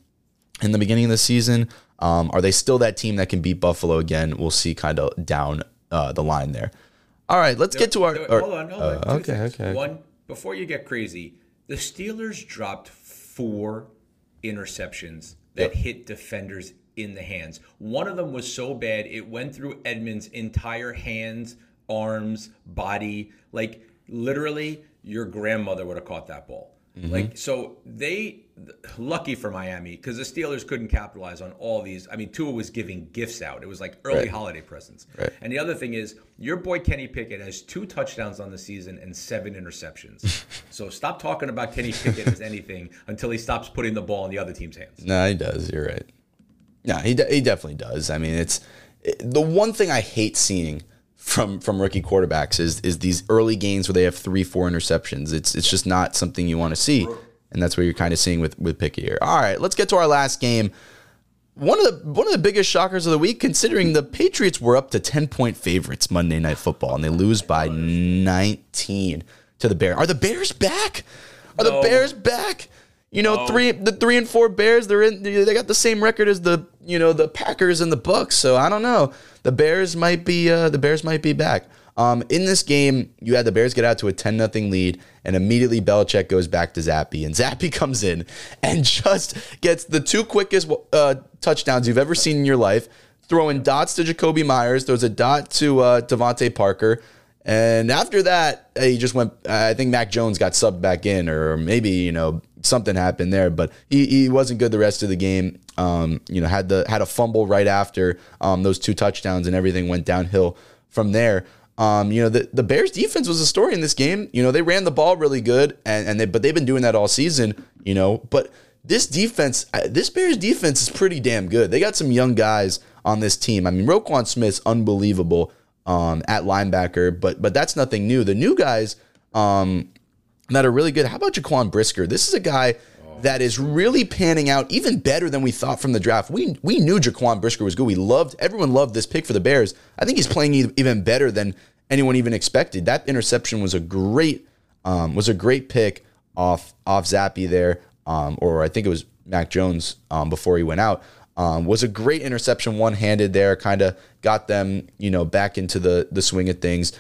Speaker 1: in the beginning of the season. Um, are they still that team that can beat Buffalo again? We'll see kind of down uh, the line there. All right, let's get to our.
Speaker 2: There-
Speaker 1: our-
Speaker 2: hold on, hold on.
Speaker 1: uh,
Speaker 2: Two
Speaker 1: okay,
Speaker 2: things.
Speaker 1: okay.
Speaker 2: One, before you get crazy, the Steelers dropped four interceptions that hit defenders in the hands. One of them was so bad it went through Edmonds' entire hands, arms, body. Like literally, your grandmother would have caught that ball.
Speaker 1: Mm-hmm.
Speaker 2: Like so, they lucky for Miami because the Steelers couldn't capitalize on all these. I mean, Tua was giving gifts out. It was like early
Speaker 1: Right.
Speaker 2: holiday presents.
Speaker 1: Right.
Speaker 2: And the other thing is, your boy Kenny Pickett has two touchdowns on the season and seven interceptions. so stop talking about Kenny Pickett as anything until he stops putting the ball in the other team's hands.
Speaker 1: No, he does. You're right. No, he de- he definitely does. I mean, it's it- the one thing I hate seeing from from rookie quarterbacks is is these early games where they have three, four interceptions. It's it's just not something you want to see, and that's what you're kind of seeing with with Pickett here. All right, let's get to our last game. One of the one of the biggest shockers of the week, considering the Patriots were up to ten point favorites Monday Night Football, and they lose by nineteen to the Bears. Are the Bears back? Are the Bears back? You know, three the three and four Bears. They're in. They got the same record as the you know the Packers and the Bucks. So I don't know. The Bears might be uh, the Bears might be back. Um, in this game, you had the Bears get out to a ten nothing lead, and immediately Belichick goes back to Zappe, and Zappe comes in and just gets the two quickest uh, touchdowns you've ever seen in your life. Throwing dots to Jakobi Meyers, throws a dot to uh, DeVante Parker. And after that, uh, he just went. I think Mac Jones got subbed back in, or maybe you know something happened there. But he, he wasn't good the rest of the game. Um, you know, had the had a fumble right after um, those two touchdowns, and everything went downhill from there. Um, you know, the, the Bears defense was a story in this game. You know, they ran the ball really good, and, and they but they've been doing that all season. You know, but this defense, this Bears defense is pretty damn good. They got some young guys on this team. I mean, Roquan Smith's unbelievable um, at linebacker, but but that's nothing new. The new guys um, that are really good. How about Jaquan Brisker? This is a guy that is really panning out even better than we thought from the draft. We we knew Jaquan Brisker was good. We loved everyone loved this pick for the Bears. I think he's playing even better than anyone even expected. That interception was a great um, was a great pick off off Zappe there, um, or I think it was Mac Jones um, before he went out. Um, was a great interception, one handed there, kind of got them, you know, back into the the swing of things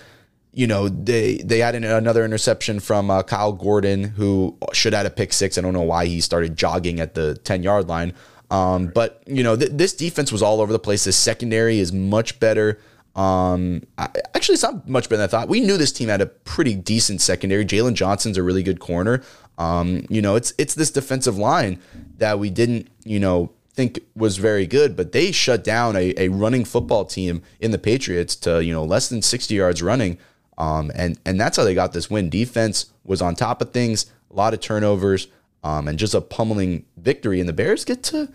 Speaker 1: you know they they had an, another interception from uh, Kyler Gordon who should have had a pick six. I don't know why he started jogging at the ten yard line. Um, but you know th- this defense was all over the place. This secondary is much better. Um, I, actually, it's not much better than I thought. We knew this team had a pretty decent secondary. Jaylon Johnson's a really good corner. Um, you know, it's it's this defensive line that we didn't you know think was very good, but they shut down a, a running football team in the Patriots to you know less than sixty yards running. Um, and and that's how they got this win. Defense was on top of things, a lot of turnovers, um, and just a pummeling victory. And the Bears get to,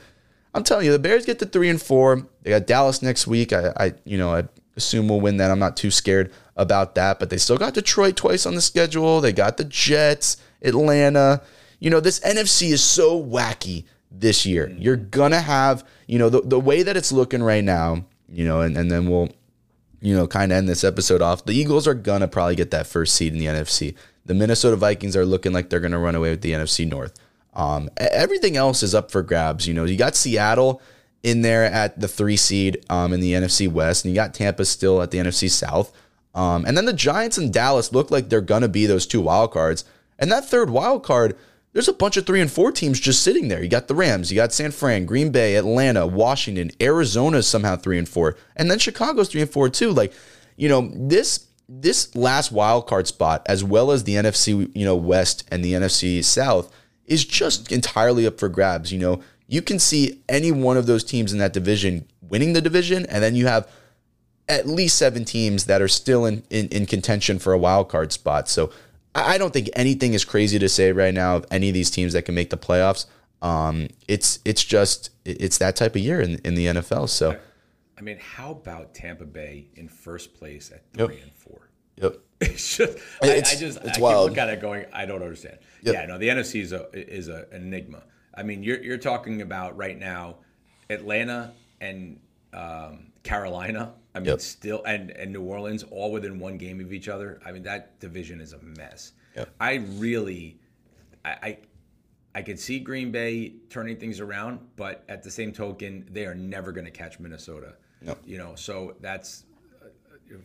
Speaker 1: I'm telling you, the Bears get to three and four. They got Dallas next week. I, I you know, I assume we'll win that. I'm not too scared about that. But they still got Detroit twice on the schedule. They got the Jets, Atlanta. You know, this NFC is so wacky this year. You're gonna have, you know, the, the way that it's looking right now, you know, and, and then we'll you know, kind of end this episode off. The Eagles are gonna probably get that first seed in the NFC. The Minnesota Vikings are looking like they're gonna run away with the NFC North. Um, everything else is up for grabs. You know, you got Seattle in there at the three seed um, in the NFC West, and you got Tampa still at the NFC South. Um, and then the Giants and Dallas look like they're gonna be those two wild cards. And that third wild card, there's a bunch of three and four teams just sitting there. You got the Rams, you got San Fran, Green Bay, Atlanta, Washington, Arizona somehow three and four, and then Chicago's three and four too. Like, you know, this this last wild card spot, as well as the NFC, you know, West and the NFC South, is just entirely up for grabs. You know, you can see any one of those teams in that division winning the division, and then you have at least seven teams that are still in, in, in contention for a wild card spot. So I don't think anything is crazy to say right now of any of these teams that can make the playoffs. Um, it's it's just it's that type of year in, in the NFL. So
Speaker 2: I mean, how about Tampa Bay in first place at three and four?
Speaker 1: yep,
Speaker 2: It's just,
Speaker 1: It's-
Speaker 2: I, I just,
Speaker 1: it's
Speaker 2: I keep
Speaker 1: wild.
Speaker 2: looking at it going, I don't understand.
Speaker 1: Yep.
Speaker 2: Yeah, no, the NFC is a is a an enigma. I mean, you're you're talking about right now, Atlanta and um, Carolina. I mean,
Speaker 1: Yep.
Speaker 2: still and and New Orleans all within one game of each other. I mean, that division is a mess.
Speaker 1: Yep.
Speaker 2: I really, I. I I could see Green Bay turning things around, but at the same token, they are never going to catch Minnesota.
Speaker 1: No.
Speaker 2: You know, so that's uh,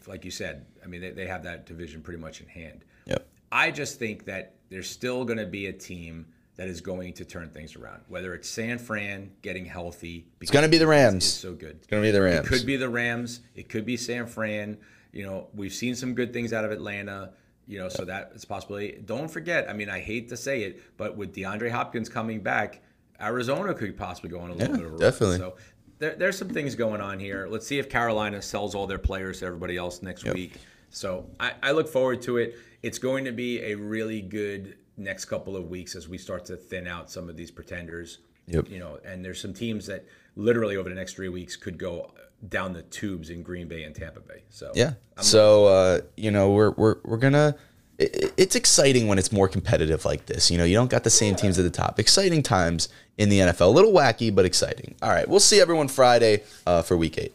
Speaker 2: like you said, I mean, they, they have that division pretty much in hand.
Speaker 1: Yep.
Speaker 2: I just think that there's still going to be a team that is going to turn things around. Whether it's San Fran getting healthy,
Speaker 1: It's gonna be the Rams.
Speaker 2: It's so good.
Speaker 1: It's gonna be the Rams.
Speaker 2: It could be the Rams. It could be San Fran. You know, we've seen some good things out of Atlanta. You know, so that it's a possibility. Don't forget. I mean, I hate to say it, but with DeAndre Hopkins coming back, Arizona could possibly go on a little
Speaker 1: Yeah,
Speaker 2: bit of a run.
Speaker 1: definitely.
Speaker 2: So there, there's some things going on here. Let's see if Carolina sells all their players to everybody else next week. So I, I look forward to it. It's going to be a really good next couple of weeks as we start to thin out some of these pretenders.
Speaker 1: Yep.
Speaker 2: You know, and there's some teams that literally over the next three weeks could go down the tubes in Green Bay and Tampa Bay. So
Speaker 1: Yeah. so uh, you know, we're we're we're gonna. It's exciting when it's more competitive like this. You know, you don't got the same teams at the top. Exciting times in the NFL. A little wacky, but exciting. All right, we'll see everyone Friday uh, for Week Eight.